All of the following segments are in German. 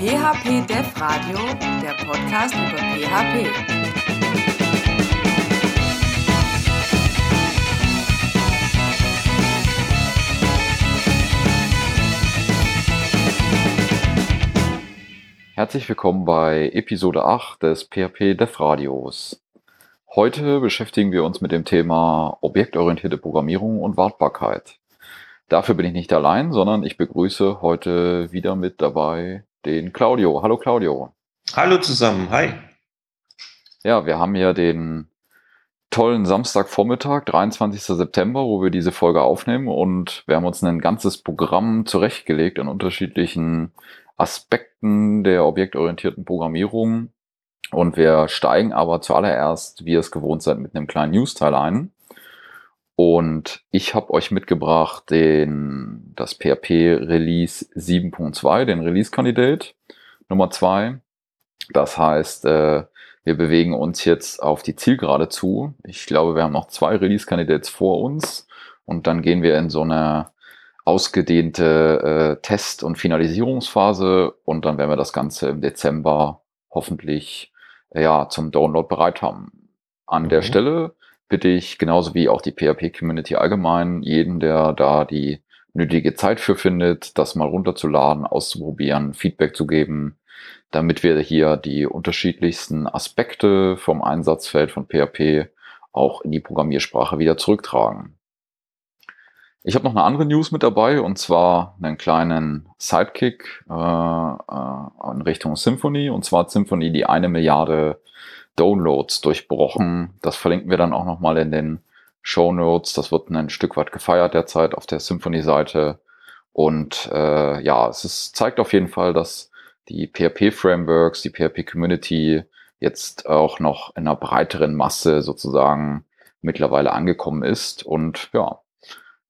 PHP Dev Radio, der Podcast über PHP. Herzlich willkommen bei Episode 8 des PHP Dev Radios. Heute beschäftigen wir uns mit dem Thema objektorientierte Programmierung und Wartbarkeit. Dafür bin ich nicht allein, sondern ich begrüße heute wieder mit dabei den Claudio. Hallo Claudio. Hallo zusammen, hi. Ja, wir haben ja den tollen Samstagvormittag, 23. September, wo wir diese Folge aufnehmen und wir haben uns ein ganzes Programm zurechtgelegt an unterschiedlichen Aspekten der objektorientierten Programmierung und wir steigen aber zuallererst, wie ihr es gewohnt seid, mit einem kleinen News-Teil ein. Und ich habe euch mitgebracht den, das PHP Release 7.2, den Release-Kandidat Nummer 2. Das heißt, äh, wir bewegen uns jetzt auf die Zielgerade zu. Ich glaube, wir haben noch zwei Release-Candidates vor uns und dann gehen wir in so eine ausgedehnte äh, Test- und Finalisierungsphase und dann werden wir das Ganze im Dezember hoffentlich äh, ja, zum Download bereit haben. An mhm. der Stelle bitte ich, genauso wie auch die PHP-Community allgemein, jeden, der da die nötige Zeit für findet, das mal runterzuladen, auszuprobieren, Feedback zu geben, damit wir hier die unterschiedlichsten Aspekte vom Einsatzfeld von PHP auch in die Programmiersprache wieder zurücktragen. Ich habe noch eine andere News mit dabei und zwar einen kleinen Sidekick äh, äh, in Richtung Symphony und zwar Symphony die eine Milliarde Downloads durchbrochen. Das verlinken wir dann auch nochmal in den Show Notes. Das wird ein Stück weit gefeiert derzeit auf der Symphony-Seite. Und äh, ja, es ist, zeigt auf jeden Fall, dass die PHP-Frameworks, die PHP-Community jetzt auch noch in einer breiteren Masse sozusagen mittlerweile angekommen ist. Und ja,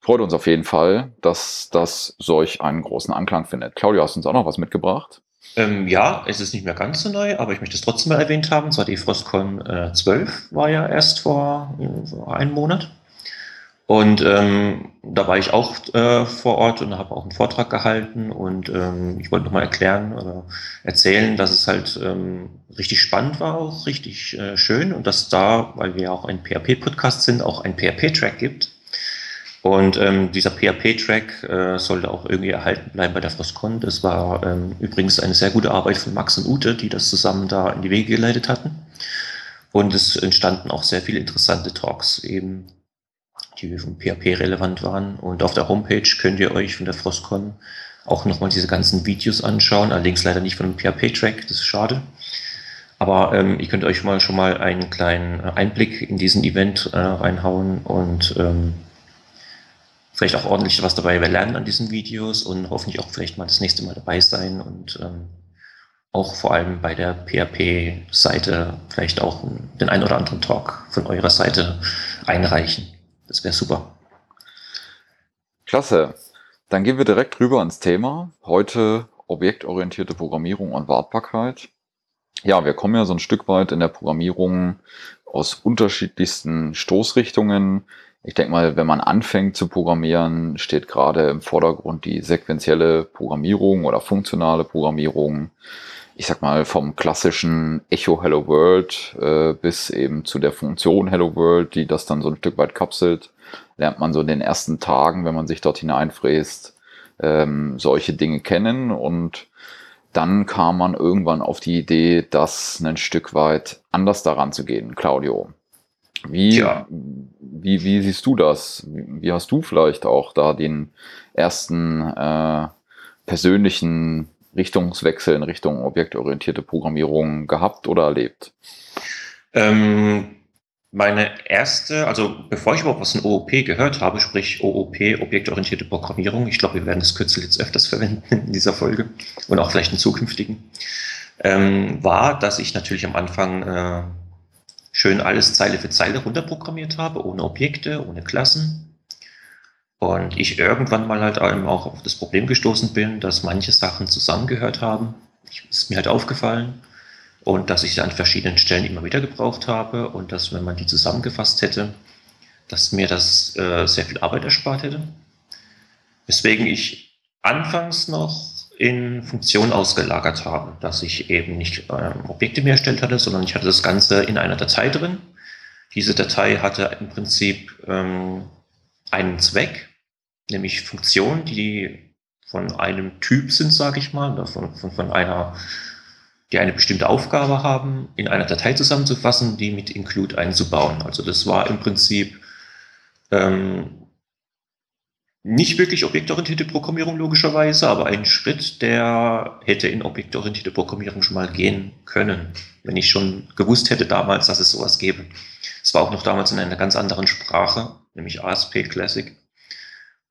freut uns auf jeden Fall, dass das solch einen großen Anklang findet. Claudia, hast du uns auch noch was mitgebracht? Ähm, ja, es ist nicht mehr ganz so neu, aber ich möchte es trotzdem mal erwähnt haben. Zwar die Frostcon äh, 12 war ja erst vor, vor einem Monat. Und ähm, da war ich auch äh, vor Ort und habe auch einen Vortrag gehalten. Und ähm, ich wollte nochmal erklären oder erzählen, dass es halt ähm, richtig spannend war, auch richtig äh, schön. Und dass da, weil wir auch ein PHP-Podcast sind, auch ein PHP-Track gibt und ähm, dieser PHP-Track äh, sollte auch irgendwie erhalten bleiben bei der Frostcon. Das war ähm, übrigens eine sehr gute Arbeit von Max und Ute, die das zusammen da in die Wege geleitet hatten. Und es entstanden auch sehr viele interessante Talks, eben, die vom PHP relevant waren. Und auf der Homepage könnt ihr euch von der Frostcon auch nochmal diese ganzen Videos anschauen. Allerdings leider nicht von dem PHP-Track, das ist schade. Aber ähm, ihr könnt euch mal schon mal einen kleinen Einblick in diesen Event äh, reinhauen und ähm, vielleicht auch ordentlich was dabei lernen an diesen Videos und hoffentlich auch vielleicht mal das nächste Mal dabei sein und ähm, auch vor allem bei der PHP-Seite vielleicht auch den ein oder anderen Talk von eurer Seite einreichen. Das wäre super. Klasse. Dann gehen wir direkt rüber ins Thema. Heute objektorientierte Programmierung und Wartbarkeit. Ja, wir kommen ja so ein Stück weit in der Programmierung aus unterschiedlichsten Stoßrichtungen. Ich denke mal, wenn man anfängt zu programmieren, steht gerade im Vordergrund die sequentielle Programmierung oder funktionale Programmierung. Ich sag mal, vom klassischen Echo Hello World äh, bis eben zu der Funktion Hello World, die das dann so ein Stück weit kapselt, lernt man so in den ersten Tagen, wenn man sich dort hineinfräst, ähm, solche Dinge kennen und dann kam man irgendwann auf die Idee, das ein Stück weit anders daran zu gehen. Claudio, wie, ja. wie, wie siehst du das? Wie hast du vielleicht auch da den ersten äh, persönlichen Richtungswechsel in Richtung objektorientierte Programmierung gehabt oder erlebt? Ähm, meine erste, also bevor ich überhaupt was in OOP gehört habe, sprich OOP, objektorientierte Programmierung, ich glaube, wir werden das Kürzel jetzt öfters verwenden in dieser Folge und auch vielleicht in zukünftigen, ähm, war, dass ich natürlich am Anfang äh, schön alles Zeile für Zeile runterprogrammiert habe, ohne Objekte, ohne Klassen. Und ich irgendwann mal halt auch auf das Problem gestoßen bin, dass manche Sachen zusammengehört haben. Ich, ist mir halt aufgefallen. Und dass ich sie an verschiedenen Stellen immer wieder gebraucht habe und dass, wenn man die zusammengefasst hätte, dass mir das äh, sehr viel Arbeit erspart hätte. Weswegen ich anfangs noch in Funktion ausgelagert habe, dass ich eben nicht ähm, Objekte mehr erstellt hatte, sondern ich hatte das Ganze in einer Datei drin. Diese Datei hatte im Prinzip ähm, einen Zweck, nämlich Funktionen, die von einem Typ sind, sage ich mal, oder von, von, von einer, die eine bestimmte Aufgabe haben, in einer Datei zusammenzufassen, die mit Include einzubauen. Also das war im Prinzip ähm, nicht wirklich objektorientierte Programmierung logischerweise, aber ein Schritt, der hätte in objektorientierte Programmierung schon mal gehen können, wenn ich schon gewusst hätte damals, dass es sowas gäbe. Es war auch noch damals in einer ganz anderen Sprache, nämlich ASP Classic.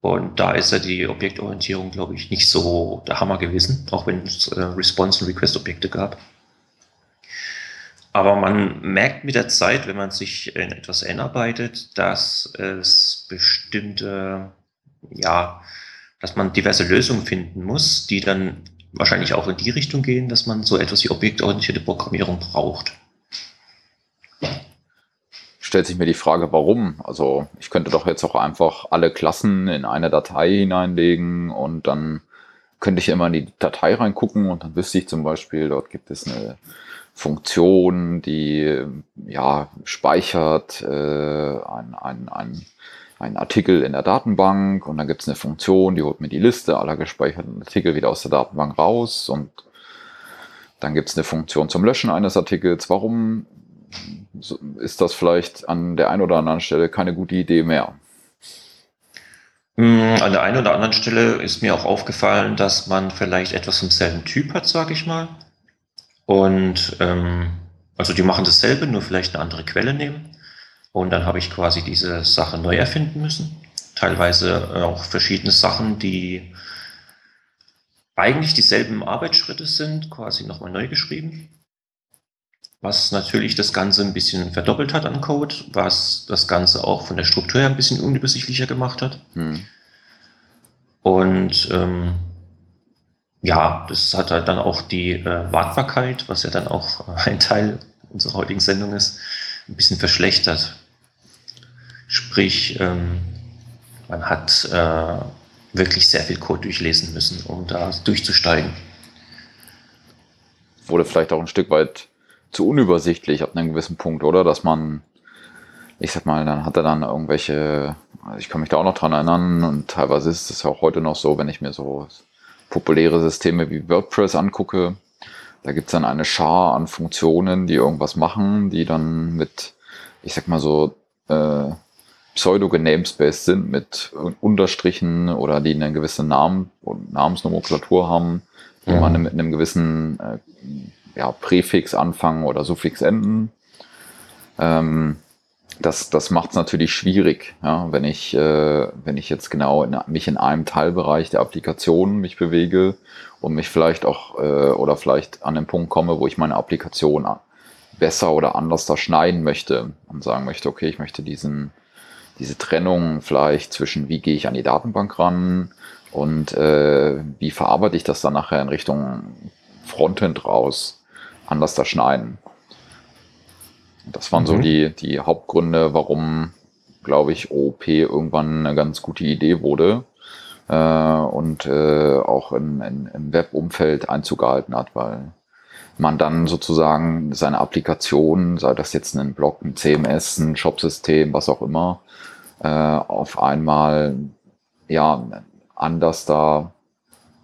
Und da ist ja die Objektorientierung, glaube ich, nicht so der Hammer gewesen, auch wenn es äh, Response- und Request-Objekte gab. Aber man merkt mit der Zeit, wenn man sich in etwas einarbeitet, dass es bestimmte ja, dass man diverse Lösungen finden muss, die dann wahrscheinlich auch in die Richtung gehen, dass man so etwas wie objektorientierte Programmierung braucht. Stellt sich mir die Frage, warum? Also ich könnte doch jetzt auch einfach alle Klassen in eine Datei hineinlegen und dann könnte ich immer in die Datei reingucken und dann wüsste ich zum Beispiel, dort gibt es eine Funktion, die ja speichert äh, ein, ein, ein einen Artikel in der Datenbank und dann gibt es eine Funktion, die holt mir die Liste aller gespeicherten Artikel wieder aus der Datenbank raus und dann gibt es eine Funktion zum Löschen eines Artikels. Warum ist das vielleicht an der einen oder anderen Stelle keine gute Idee mehr? Hm, an der einen oder anderen Stelle ist mir auch aufgefallen, dass man vielleicht etwas vom selben Typ hat, sage ich mal. Und ähm, also die machen dasselbe, nur vielleicht eine andere Quelle nehmen. Und dann habe ich quasi diese Sache neu erfinden müssen. Teilweise auch verschiedene Sachen, die eigentlich dieselben Arbeitsschritte sind, quasi nochmal neu geschrieben. Was natürlich das Ganze ein bisschen verdoppelt hat an Code, was das Ganze auch von der Struktur her ein bisschen unübersichtlicher gemacht hat. Hm. Und ähm, ja, das hat halt dann auch die äh, Wartbarkeit, was ja dann auch ein Teil unserer heutigen Sendung ist, ein bisschen verschlechtert. Sprich, ähm, man hat äh, wirklich sehr viel Code durchlesen müssen, um da durchzusteigen. Wurde vielleicht auch ein Stück weit zu unübersichtlich ab einem gewissen Punkt, oder? Dass man, ich sag mal, dann hat er dann irgendwelche, ich kann mich da auch noch dran erinnern und teilweise ist es auch heute noch so, wenn ich mir so populäre Systeme wie WordPress angucke, da gibt es dann eine Schar an Funktionen, die irgendwas machen, die dann mit, ich sag mal so, äh, pseudo-genamespaced sind mit Unterstrichen oder die eine gewisse Namen und Namensnomenklatur haben, die ja. man mit einem gewissen äh, ja, Präfix anfangen oder Suffix enden. Ähm, das, das macht es natürlich schwierig, ja, wenn ich, äh, wenn ich jetzt genau in, mich in einem Teilbereich der Applikation mich bewege und mich vielleicht auch äh, oder vielleicht an den Punkt komme, wo ich meine Applikation besser oder anders da schneiden möchte und sagen möchte, okay, ich möchte diesen, diese Trennung vielleicht zwischen wie gehe ich an die Datenbank ran und äh, wie verarbeite ich das dann nachher in Richtung Frontend raus, anders da schneiden. Das waren mhm. so die, die Hauptgründe, warum, glaube ich, OOP irgendwann eine ganz gute Idee wurde äh, und äh, auch in, in, im Webumfeld Einzug gehalten hat, weil man dann sozusagen seine Applikation, sei das jetzt ein Blog, ein CMS, ein Shopsystem, was auch immer, äh, auf einmal ja anders da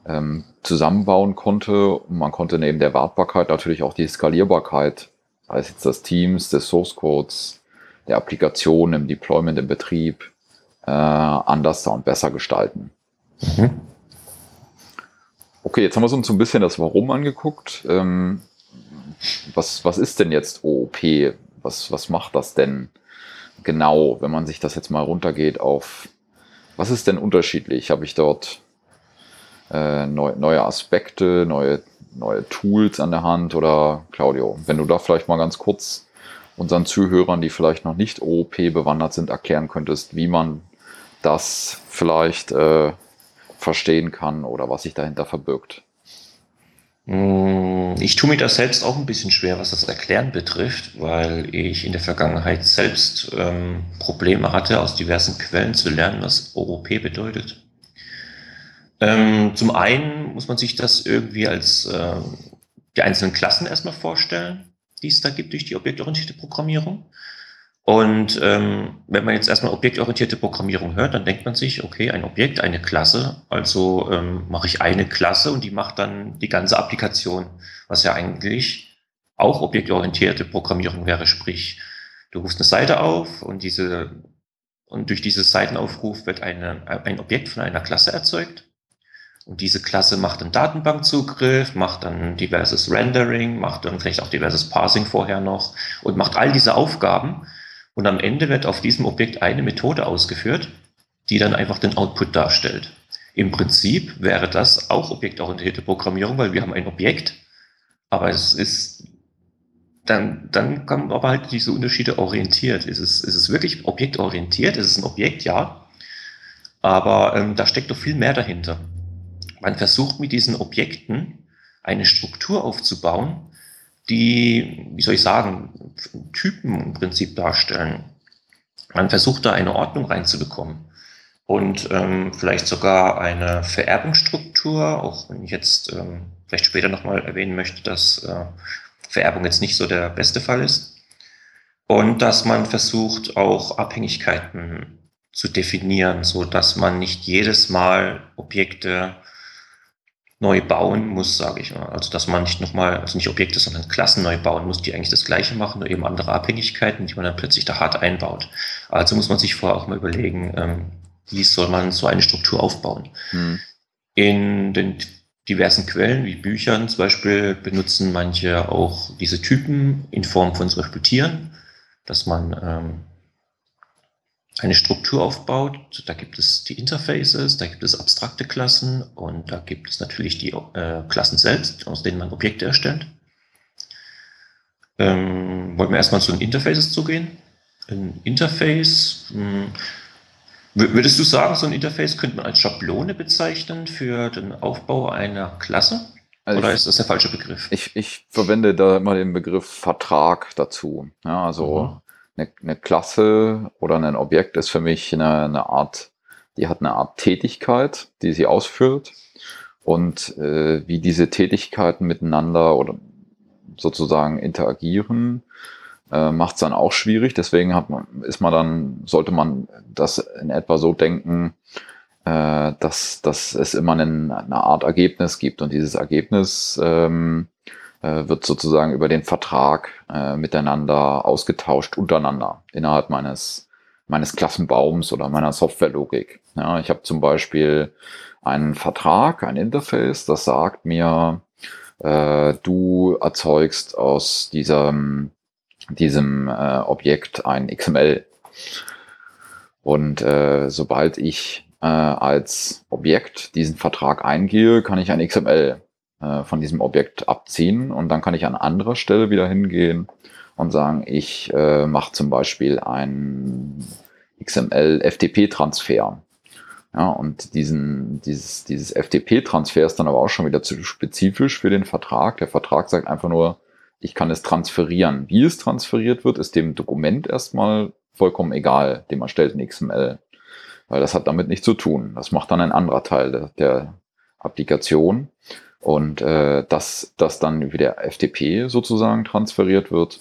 ähm, zusammenbauen konnte. Und man konnte neben der Wartbarkeit natürlich auch die Skalierbarkeit es jetzt das Teams, des Source Codes, der Applikation im Deployment, im Betrieb, äh, anders und besser gestalten. Mhm. Okay, jetzt haben wir uns so ein bisschen das Warum angeguckt. Ähm, was, was ist denn jetzt OOP? Was, was macht das denn genau, wenn man sich das jetzt mal runtergeht auf, was ist denn unterschiedlich? Habe ich dort äh, neu, neue Aspekte, neue neue Tools an der Hand oder Claudio, wenn du da vielleicht mal ganz kurz unseren Zuhörern, die vielleicht noch nicht OOP bewandert sind, erklären könntest, wie man das vielleicht äh, verstehen kann oder was sich dahinter verbirgt. Mm, ich tue mir das selbst auch ein bisschen schwer, was das Erklären betrifft, weil ich in der Vergangenheit selbst ähm, Probleme hatte, aus diversen Quellen zu lernen, was OOP bedeutet. Ähm, zum einen muss man sich das irgendwie als äh, die einzelnen Klassen erstmal vorstellen, die es da gibt durch die objektorientierte Programmierung. Und ähm, wenn man jetzt erstmal objektorientierte Programmierung hört, dann denkt man sich, okay, ein Objekt, eine Klasse, also ähm, mache ich eine Klasse und die macht dann die ganze Applikation, was ja eigentlich auch objektorientierte Programmierung wäre, sprich, du rufst eine Seite auf und diese und durch diesen Seitenaufruf wird eine, ein Objekt von einer Klasse erzeugt. Und diese Klasse macht einen Datenbankzugriff, macht dann diverses Rendering, macht dann vielleicht auch diverses Parsing vorher noch und macht all diese Aufgaben. Und am Ende wird auf diesem Objekt eine Methode ausgeführt, die dann einfach den Output darstellt. Im Prinzip wäre das auch objektorientierte Programmierung, weil wir haben ein Objekt, aber es ist dann, dann kommen aber halt diese Unterschiede orientiert. Ist es, ist es wirklich objektorientiert? Ist es ein Objekt? Ja. Aber ähm, da steckt doch viel mehr dahinter. Man versucht mit diesen Objekten eine Struktur aufzubauen, die, wie soll ich sagen, Typen im Prinzip darstellen. Man versucht da eine Ordnung reinzubekommen und ähm, vielleicht sogar eine Vererbungsstruktur, auch wenn ich jetzt ähm, vielleicht später nochmal erwähnen möchte, dass äh, Vererbung jetzt nicht so der beste Fall ist. Und dass man versucht, auch Abhängigkeiten zu definieren, so dass man nicht jedes Mal Objekte neu bauen muss, sage ich mal. Also dass man nicht nochmal, also nicht Objekte, sondern Klassen neu bauen muss, die eigentlich das Gleiche machen, nur eben andere Abhängigkeiten, die man dann plötzlich da hart einbaut. Also muss man sich vorher auch mal überlegen, ähm, wie soll man so eine Struktur aufbauen. Hm. In den diversen Quellen wie Büchern zum Beispiel benutzen manche auch diese Typen in Form von zum Beispiel Tieren, dass man ähm, eine Struktur aufbaut. Da gibt es die Interfaces, da gibt es abstrakte Klassen und da gibt es natürlich die äh, Klassen selbst, aus denen man Objekte erstellt. Ähm, wollen wir erstmal zu den Interfaces zugehen? Ein Interface, mh, hm, Würdest du sagen, so ein Interface könnte man als Schablone bezeichnen für den Aufbau einer Klasse? Also Oder ich, ist das der falsche Begriff? Ich, ich verwende da immer den Begriff Vertrag dazu. Ja, also mhm. Eine, eine, Klasse oder ein Objekt ist für mich eine, eine, Art, die hat eine Art Tätigkeit, die sie ausführt. Und äh, wie diese Tätigkeiten miteinander oder sozusagen interagieren, äh, macht es dann auch schwierig. Deswegen hat man, ist man dann, sollte man das in etwa so denken, äh, dass, dass es immer einen, eine Art Ergebnis gibt. Und dieses Ergebnis ähm, äh, wird sozusagen über den Vertrag äh, miteinander ausgetauscht, untereinander, innerhalb meines, meines Klassenbaums oder meiner Softwarelogik. Ja, ich habe zum Beispiel einen Vertrag, ein Interface, das sagt mir, äh, du erzeugst aus diesem diesem äh, Objekt ein XML. Und äh, sobald ich äh, als Objekt diesen Vertrag eingehe, kann ich ein XML äh, von diesem Objekt abziehen und dann kann ich an anderer Stelle wieder hingehen und sagen, ich äh, mache zum Beispiel einen XML-FTP-Transfer. Ja, und diesen, dieses, dieses FTP-Transfer ist dann aber auch schon wieder zu spezifisch für den Vertrag. Der Vertrag sagt einfach nur, ich kann es transferieren. Wie es transferiert wird, ist dem Dokument erstmal vollkommen egal, dem erstellten XML. Weil das hat damit nichts zu tun. Das macht dann ein anderer Teil der, der Applikation. Und äh, dass das dann wieder FTP sozusagen transferiert wird,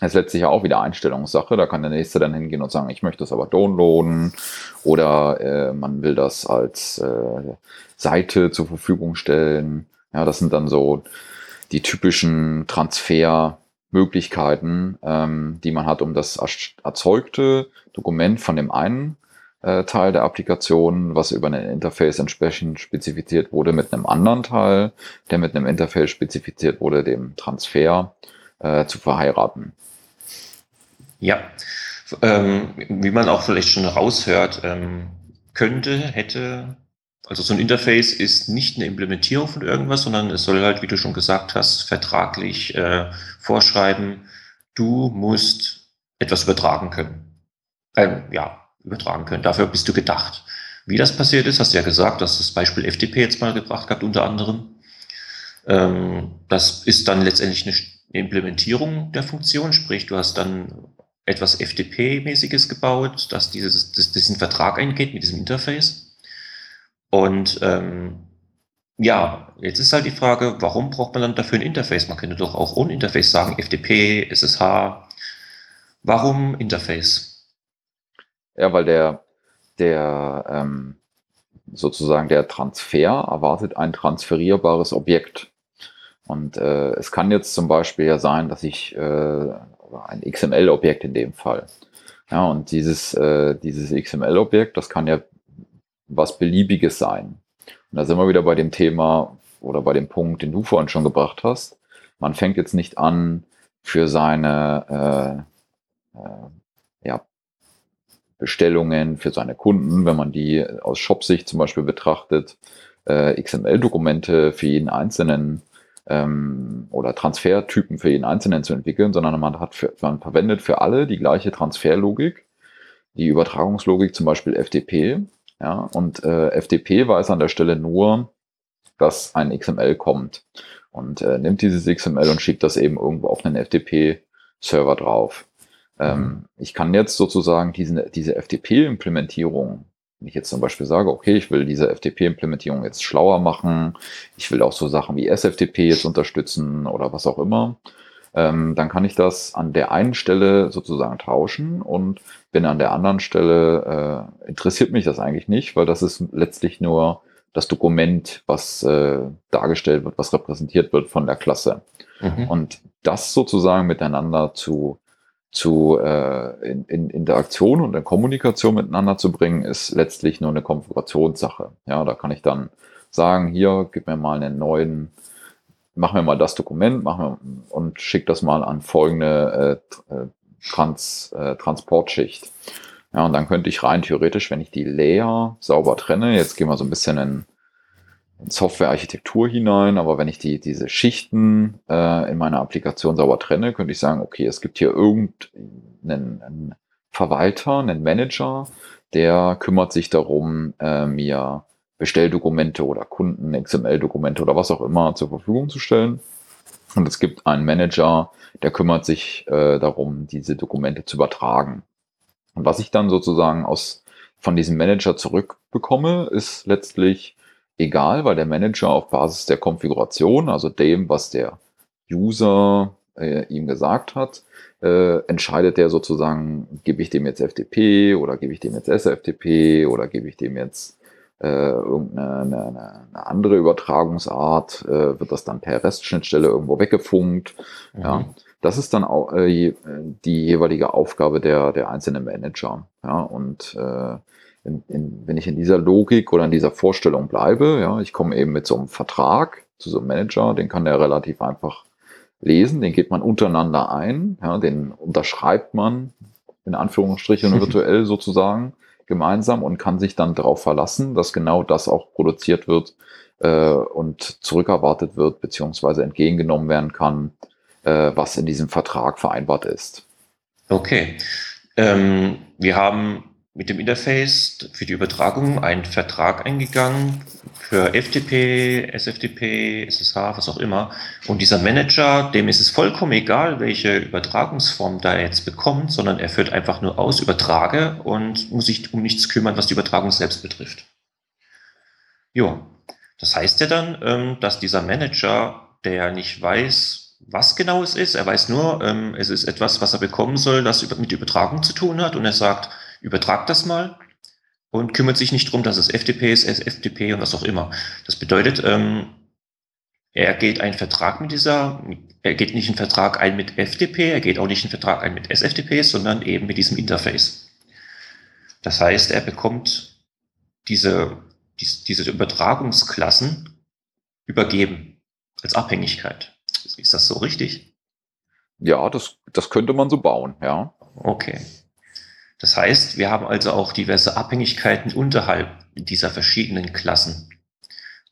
ist letztlich auch wieder Einstellungssache. Da kann der nächste dann hingehen und sagen, ich möchte das aber downloaden oder äh, man will das als äh, Seite zur Verfügung stellen. Ja, das sind dann so die typischen Transfermöglichkeiten, ähm, die man hat, um das erzeugte Dokument von dem einen äh, Teil der Applikation, was über ein Interface entsprechend spezifiziert wurde, mit einem anderen Teil, der mit einem Interface spezifiziert wurde, dem Transfer äh, zu verheiraten. Ja, ähm, wie man auch vielleicht schon raushört, ähm, könnte, hätte, also so ein Interface ist nicht eine Implementierung von irgendwas, sondern es soll halt, wie du schon gesagt hast, vertraglich äh, vorschreiben, du musst etwas übertragen können. Ähm, ja, übertragen können. Dafür bist du gedacht. Wie das passiert ist, hast du ja gesagt, dass das Beispiel FTP jetzt mal gebracht gehabt, unter anderem. Ähm, das ist dann letztendlich eine Implementierung der Funktion, sprich, du hast dann etwas FTP-mäßiges gebaut, das dieses, das diesen Vertrag eingeht mit diesem Interface. Und ähm, ja, jetzt ist halt die Frage, warum braucht man dann dafür ein Interface? Man könnte doch auch ohne Interface sagen, FTP, SSH. Warum Interface? Ja, weil der, der ähm, sozusagen der Transfer erwartet ein transferierbares Objekt. Und äh, es kann jetzt zum Beispiel ja sein, dass ich äh, ein XML-Objekt in dem Fall. Ja, und dieses, äh, dieses XML-Objekt, das kann ja was Beliebiges sein. Und da sind wir wieder bei dem Thema oder bei dem Punkt, den du vorhin schon gebracht hast. Man fängt jetzt nicht an, für seine äh, äh, ja, Bestellungen, für seine Kunden, wenn man die aus Shop-Sicht zum Beispiel betrachtet, äh, XML-Dokumente für jeden einzelnen ähm, oder Transfertypen für jeden einzelnen zu entwickeln, sondern man hat für, man verwendet für alle die gleiche Transferlogik, die Übertragungslogik zum Beispiel FTP. Ja, und äh, FTP weiß an der Stelle nur, dass ein XML kommt und äh, nimmt dieses XML und schickt das eben irgendwo auf einen FTP-Server drauf. Ähm, ich kann jetzt sozusagen diesen, diese FTP-Implementierung wenn ich jetzt zum Beispiel sage, okay, ich will diese FTP-Implementierung jetzt schlauer machen, ich will auch so Sachen wie SFTP jetzt unterstützen oder was auch immer, ähm, dann kann ich das an der einen Stelle sozusagen tauschen und bin an der anderen Stelle, äh, interessiert mich das eigentlich nicht, weil das ist letztlich nur das Dokument, was äh, dargestellt wird, was repräsentiert wird von der Klasse. Mhm. Und das sozusagen miteinander zu zu äh, in, in Interaktion und in Kommunikation miteinander zu bringen, ist letztlich nur eine Konfigurationssache. Ja, da kann ich dann sagen, hier, gib mir mal einen neuen, mach mir mal das Dokument, mach mir und schick das mal an folgende äh, äh Trans, äh, Transportschicht. Ja, und dann könnte ich rein theoretisch, wenn ich die Layer sauber trenne, jetzt gehen wir so ein bisschen in Softwarearchitektur hinein, aber wenn ich die, diese Schichten äh, in meiner Applikation sauber trenne, könnte ich sagen, okay, es gibt hier irgendeinen einen Verwalter, einen Manager, der kümmert sich darum, äh, mir Bestelldokumente oder Kunden, XML-Dokumente oder was auch immer zur Verfügung zu stellen. Und es gibt einen Manager, der kümmert sich äh, darum, diese Dokumente zu übertragen. Und was ich dann sozusagen aus, von diesem Manager zurückbekomme, ist letztlich egal, weil der Manager auf Basis der Konfiguration, also dem, was der User äh, ihm gesagt hat, äh, entscheidet der sozusagen, gebe ich dem jetzt FTP oder gebe ich dem jetzt SFTP oder gebe ich dem jetzt äh, irgendeine eine, eine andere Übertragungsart, äh, wird das dann per REST-Schnittstelle irgendwo weggefunkt. Mhm. Ja, das ist dann auch äh, die jeweilige Aufgabe der, der einzelnen Manager. Ja, und äh, in, in, wenn ich in dieser Logik oder in dieser Vorstellung bleibe, ja, ich komme eben mit so einem Vertrag zu so einem Manager, den kann der relativ einfach lesen, den geht man untereinander ein, ja, den unterschreibt man in Anführungsstrichen virtuell sozusagen gemeinsam und kann sich dann darauf verlassen, dass genau das auch produziert wird äh, und zurückerwartet wird, beziehungsweise entgegengenommen werden kann, äh, was in diesem Vertrag vereinbart ist. Okay. Ähm, wir haben mit dem Interface für die Übertragung einen Vertrag eingegangen für FTP, SFTP, SSH, was auch immer. Und dieser Manager, dem ist es vollkommen egal, welche Übertragungsform da jetzt bekommt, sondern er führt einfach nur aus, übertrage und muss sich um nichts kümmern, was die Übertragung selbst betrifft. Jo, das heißt ja dann, ähm, dass dieser Manager, der nicht weiß, was genau es ist, er weiß nur, ähm, es ist etwas, was er bekommen soll, das mit Übertragung zu tun hat und er sagt, übertragt das mal und kümmert sich nicht darum, dass es FTP ist, FTP und was auch immer. Das bedeutet, ähm, er geht einen Vertrag mit dieser, er geht nicht einen Vertrag ein mit FTP, er geht auch nicht einen Vertrag ein mit SFTP, sondern eben mit diesem Interface. Das heißt, er bekommt diese, diese Übertragungsklassen übergeben als Abhängigkeit. Ist das so richtig? Ja, das, das könnte man so bauen, ja. Okay. Das heißt, wir haben also auch diverse Abhängigkeiten unterhalb dieser verschiedenen Klassen.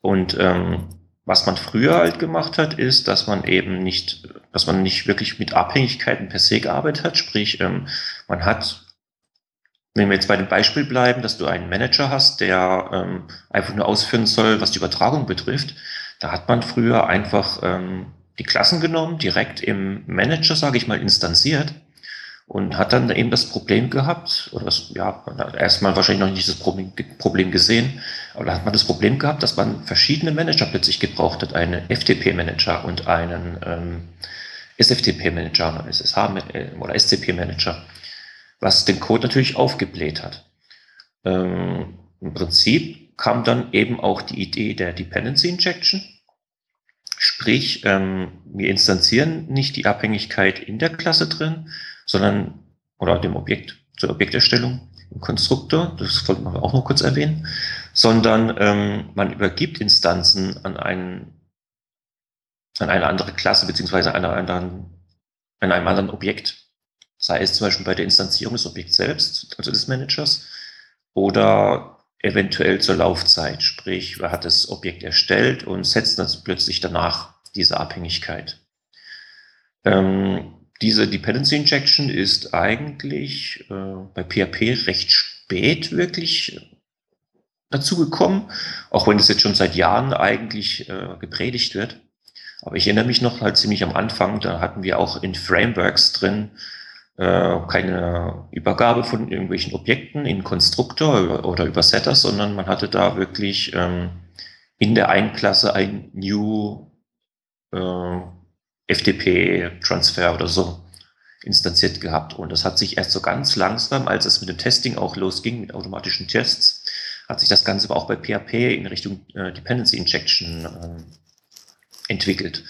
Und ähm, was man früher halt gemacht hat, ist, dass man eben nicht, dass man nicht wirklich mit Abhängigkeiten per se gearbeitet hat. Sprich, ähm, man hat, wenn wir jetzt bei dem Beispiel bleiben, dass du einen Manager hast, der ähm, einfach nur ausführen soll, was die Übertragung betrifft, da hat man früher einfach ähm, die Klassen genommen, direkt im Manager, sage ich mal, instanziert und hat dann eben das Problem gehabt, oder das, ja, erstmal wahrscheinlich noch nicht das Problem, Problem gesehen, aber da hat man das Problem gehabt, dass man verschiedene Manager plötzlich gebraucht hat, einen FTP-Manager und einen ähm, SFTP-Manager, SSH oder SCP-Manager, was den Code natürlich aufgebläht hat. Ähm, Im Prinzip kam dann eben auch die Idee der Dependency Injection, Sprich, ähm, wir instanzieren nicht die Abhängigkeit in der Klasse drin, sondern, oder dem Objekt, zur Objekterstellung im Konstruktor, das wollte man auch noch kurz erwähnen, sondern ähm, man übergibt Instanzen an, einen, an eine andere Klasse beziehungsweise einer anderen, an einem anderen Objekt. Sei es zum Beispiel bei der Instanzierung des Objekts selbst, also des Managers, oder eventuell zur Laufzeit. Sprich, wer hat das Objekt erstellt und setzt dann plötzlich danach diese Abhängigkeit. Ähm, diese Dependency Injection ist eigentlich äh, bei PHP recht spät wirklich dazu gekommen, auch wenn das jetzt schon seit Jahren eigentlich äh, gepredigt wird. Aber ich erinnere mich noch halt ziemlich am Anfang, da hatten wir auch in Frameworks drin äh, keine Übergabe von irgendwelchen Objekten in Konstruktor oder über Setter, sondern man hatte da wirklich ähm, in der einen Klasse ein New äh, FTP-Transfer oder so instanziert gehabt. Und das hat sich erst so ganz langsam, als es mit dem Testing auch losging, mit automatischen Tests, hat sich das Ganze aber auch bei PHP in Richtung äh, Dependency Injection äh, entwickelt.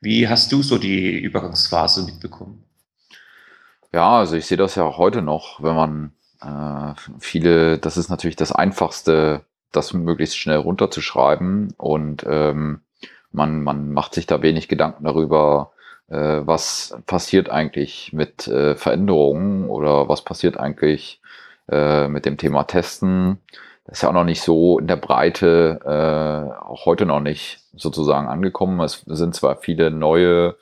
Wie hast du so die Übergangsphase mitbekommen? Ja, also ich sehe das ja auch heute noch, wenn man äh, viele, das ist natürlich das Einfachste, das möglichst schnell runterzuschreiben und ähm, man, man macht sich da wenig Gedanken darüber, äh, was passiert eigentlich mit äh, Veränderungen oder was passiert eigentlich äh, mit dem Thema Testen. Das ist ja auch noch nicht so in der Breite, äh, auch heute noch nicht sozusagen angekommen. Es sind zwar viele neue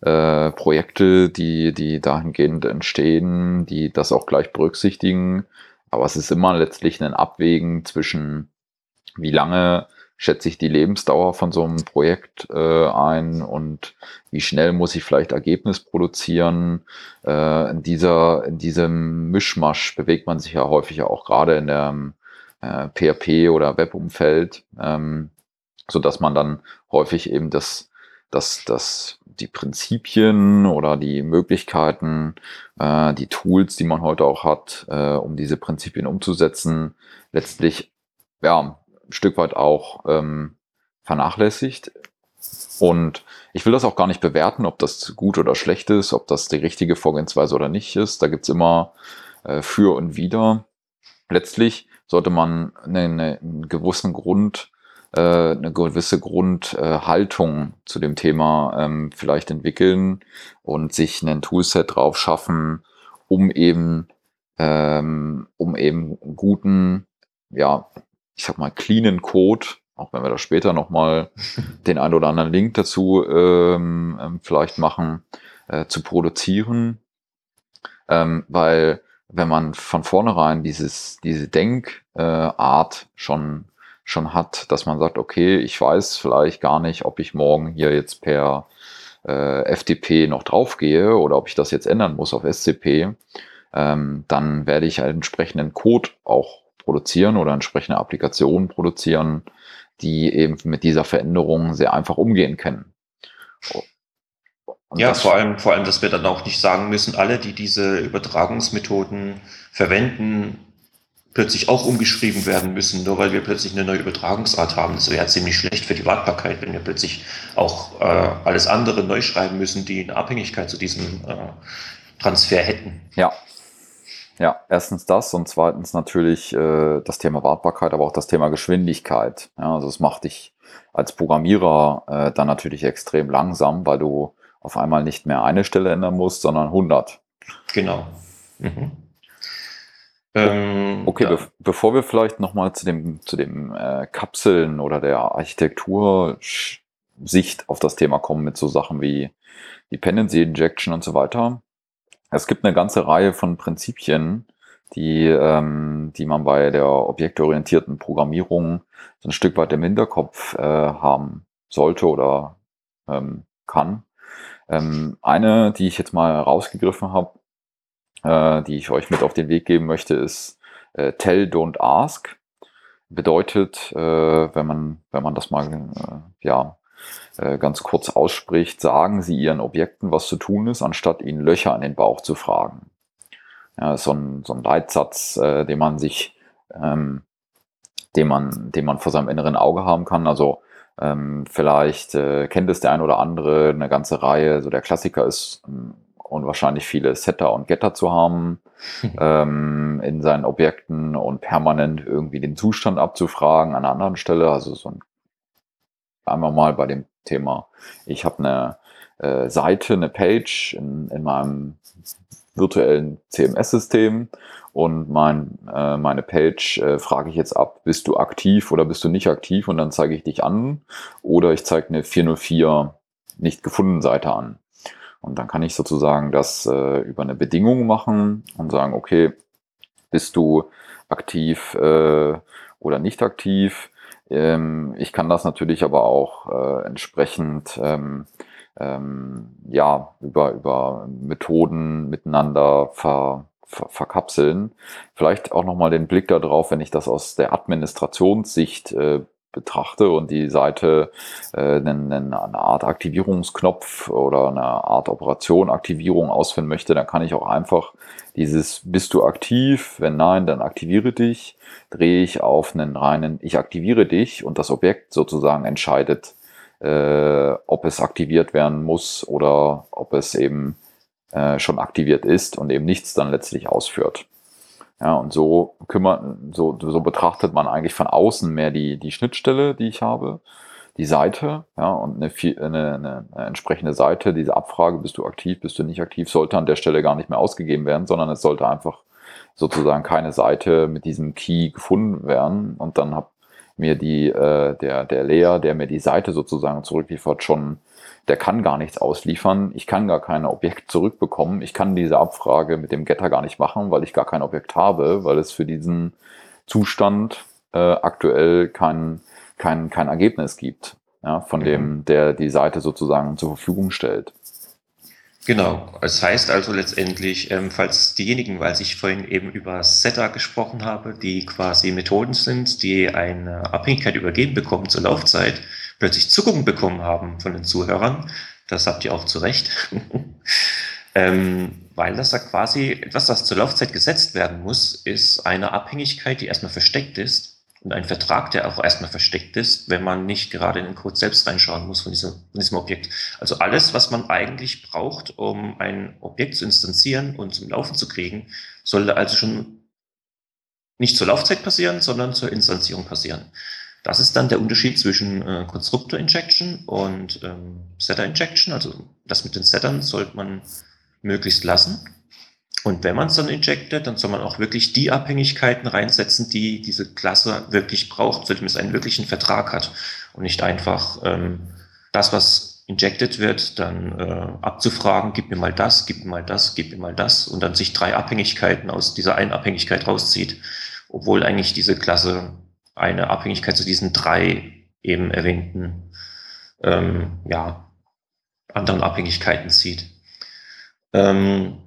äh, Projekte, die, die dahingehend entstehen, die das auch gleich berücksichtigen. Aber es ist immer letztlich ein Abwägen zwischen, wie lange schätze ich die Lebensdauer von so einem Projekt äh, ein und wie schnell muss ich vielleicht Ergebnis produzieren. Äh, in, dieser, in diesem Mischmasch bewegt man sich ja häufig auch gerade in der äh, PHP oder Webumfeld, ähm, so dass man dann häufig eben das, das, das die Prinzipien oder die Möglichkeiten, äh, die Tools, die man heute auch hat, äh, um diese Prinzipien umzusetzen, letztlich ja, Stück weit auch ähm, vernachlässigt. Und ich will das auch gar nicht bewerten, ob das gut oder schlecht ist, ob das die richtige Vorgehensweise oder nicht ist. Da gibt's immer äh, für und wider. Letztlich sollte man einen, einen gewissen Grund äh, eine gewisse Grundhaltung zu dem Thema ähm, vielleicht entwickeln und sich ein Toolset drauf schaffen, um eben, ähm, um eben guten, ja, ich sag mal, cleanen Code, auch wenn wir da später nochmal den ein oder anderen Link dazu ähm, ähm, vielleicht machen, äh, zu produzieren. Ähm, weil wenn man von vornherein dieses, diese Denkart äh, schon schon hat, dass man sagt, okay, ich weiß vielleicht gar nicht, ob ich morgen hier jetzt per äh, FTP noch draufgehe oder ob ich das jetzt ändern muss auf SCP, ähm, dann werde ich einen entsprechenden Code auch produzieren oder entsprechende Applikationen produzieren, die eben mit dieser Veränderung sehr einfach umgehen können. Und ja, vor allem, vor allem, dass wir dann auch nicht sagen müssen, alle, die diese Übertragungsmethoden verwenden, plötzlich auch umgeschrieben werden müssen, nur weil wir plötzlich eine neue Übertragungsart haben. Das wäre ziemlich schlecht für die Wartbarkeit, wenn wir plötzlich auch äh, alles andere neu schreiben müssen, die eine Abhängigkeit zu diesem äh, Transfer hätten. Ja. Ja, erstens das und zweitens natürlich äh, das Thema Wartbarkeit, aber auch das Thema Geschwindigkeit. Ja, also es macht dich als Programmierer äh, dann natürlich extrem langsam, weil du auf einmal nicht mehr eine Stelle ändern musst, sondern 100. Genau. Mhm. Ähm, okay, be bevor wir vielleicht nochmal zu dem, zu dem äh, Kapseln oder der Architektur-Sicht auf das Thema kommen mit so Sachen wie Dependency Injection und so weiter. Es gibt eine ganze Reihe von Prinzipien, die, ähm, die man bei der objektorientierten Programmierung so ein Stück weit im Hinterkopf äh, haben sollte oder ähm, kann. Ähm, eine, die ich jetzt mal rausgegriffen habe, äh, die ich euch mit auf den Weg geben möchte, ist äh, Tell, Don't Ask. Bedeutet, äh, wenn man, wenn man das mal äh, ja, ganz kurz ausspricht, sagen Sie Ihren Objekten, was zu tun ist, anstatt ihnen Löcher an den Bauch zu fragen. Ja, so ein, so ein Leitsatz, äh, den man sich, ähm, den man, den man vor seinem inneren Auge haben kann. Also ähm, vielleicht äh, kennt es der ein oder andere eine ganze Reihe. So der Klassiker ist ähm, unwahrscheinlich viele Setter und Getter zu haben ähm, in seinen Objekten und permanent irgendwie den Zustand abzufragen an einer anderen Stelle. Also so ein einmal mal bei dem Thema. Ich habe eine äh, Seite, eine Page in, in meinem virtuellen CMS-System und mein, äh, meine Page äh, frage ich jetzt ab, bist du aktiv oder bist du nicht aktiv und dann zeige ich dich an oder ich zeige eine 404 nicht gefunden Seite an. Und dann kann ich sozusagen das äh, über eine Bedingung machen und sagen, okay, bist du aktiv äh, oder nicht aktiv? Ähm, ich kann das natürlich aber auch äh, entsprechend ähm, ähm, ja, über, über Methoden miteinander ver, ver, verkapseln. Vielleicht auch nochmal den Blick darauf, wenn ich das aus der Administrationssicht äh, betrachte und die Seite äh, eine, eine Art Aktivierungsknopf oder eine Art Operation Aktivierung ausführen möchte, dann kann ich auch einfach dieses bist du aktiv? Wenn nein, dann aktiviere dich. Drehe ich auf einen reinen ich aktiviere dich und das Objekt sozusagen entscheidet, äh, ob es aktiviert werden muss oder ob es eben äh, schon aktiviert ist und eben nichts dann letztlich ausführt. Ja, und so kümmert, so, so betrachtet man eigentlich von außen mehr die, die Schnittstelle, die ich habe, die Seite, ja, und eine, eine, eine, entsprechende Seite, diese Abfrage, bist du aktiv, bist du nicht aktiv, sollte an der Stelle gar nicht mehr ausgegeben werden, sondern es sollte einfach sozusagen keine Seite mit diesem Key gefunden werden. Und dann habe mir die, äh, der, der Layer, der mir die Seite sozusagen zurückliefert, schon, der kann gar nichts ausliefern. Ich kann gar kein Objekt zurückbekommen. Ich kann diese Abfrage mit dem Getter gar nicht machen, weil ich gar kein Objekt habe, weil es für diesen Zustand äh, aktuell kein, kein, kein Ergebnis gibt, ja, von mhm. dem, der die Seite sozusagen zur Verfügung stellt. Genau, es heißt also letztendlich, ähm, falls diejenigen, weil ich vorhin eben über Setter gesprochen habe, die quasi Methoden sind, die eine Abhängigkeit übergeben bekommen zur Laufzeit, plötzlich Zuckungen bekommen haben von den Zuhörern, das habt ihr auch zu Recht, ähm, weil das ja quasi etwas, das zur Laufzeit gesetzt werden muss, ist eine Abhängigkeit, die erstmal versteckt ist und ein Vertrag, der auch erstmal versteckt ist, wenn man nicht gerade in den Code selbst reinschauen muss von diesem, von diesem Objekt. Also alles, was man eigentlich braucht, um ein Objekt zu instanzieren und zum Laufen zu kriegen, sollte also schon nicht zur Laufzeit passieren, sondern zur Instanzierung passieren. Das ist dann der Unterschied zwischen äh, Constructor Injection und ähm, Setter Injection. Also das mit den Settern sollte man möglichst lassen. Und wenn man es dann injectet, dann soll man auch wirklich die Abhängigkeiten reinsetzen, die diese Klasse wirklich braucht, so dass es einen wirklichen Vertrag hat und nicht einfach ähm, das, was injected wird, dann äh, abzufragen, gib mir mal das, gib mir mal das, gib mir mal das und dann sich drei Abhängigkeiten aus dieser einen Abhängigkeit rauszieht, obwohl eigentlich diese Klasse eine Abhängigkeit zu diesen drei eben erwähnten ähm, ja, anderen Abhängigkeiten zieht. Ähm,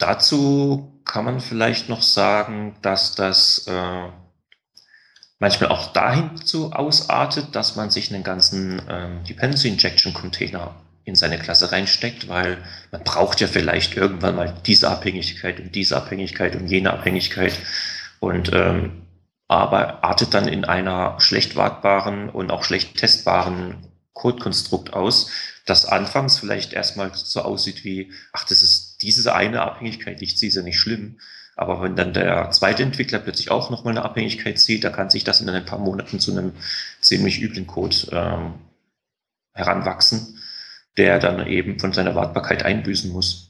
Dazu kann man vielleicht noch sagen, dass das äh, manchmal auch dahin zu ausartet, dass man sich einen ganzen ähm, Dependency Injection Container in seine Klasse reinsteckt, weil man braucht ja vielleicht irgendwann mal diese Abhängigkeit und diese Abhängigkeit und jene Abhängigkeit und ähm, aber artet dann in einer schlecht wartbaren und auch schlecht testbaren Codekonstrukt aus, das anfangs vielleicht erstmal so aussieht wie, ach, das ist diese eine Abhängigkeit, ich ziehe sie nicht schlimm. Aber wenn dann der zweite Entwickler plötzlich auch nochmal eine Abhängigkeit zieht, da kann sich das in ein paar Monaten zu einem ziemlich üblen Code ähm, heranwachsen, der dann eben von seiner Wartbarkeit einbüßen muss.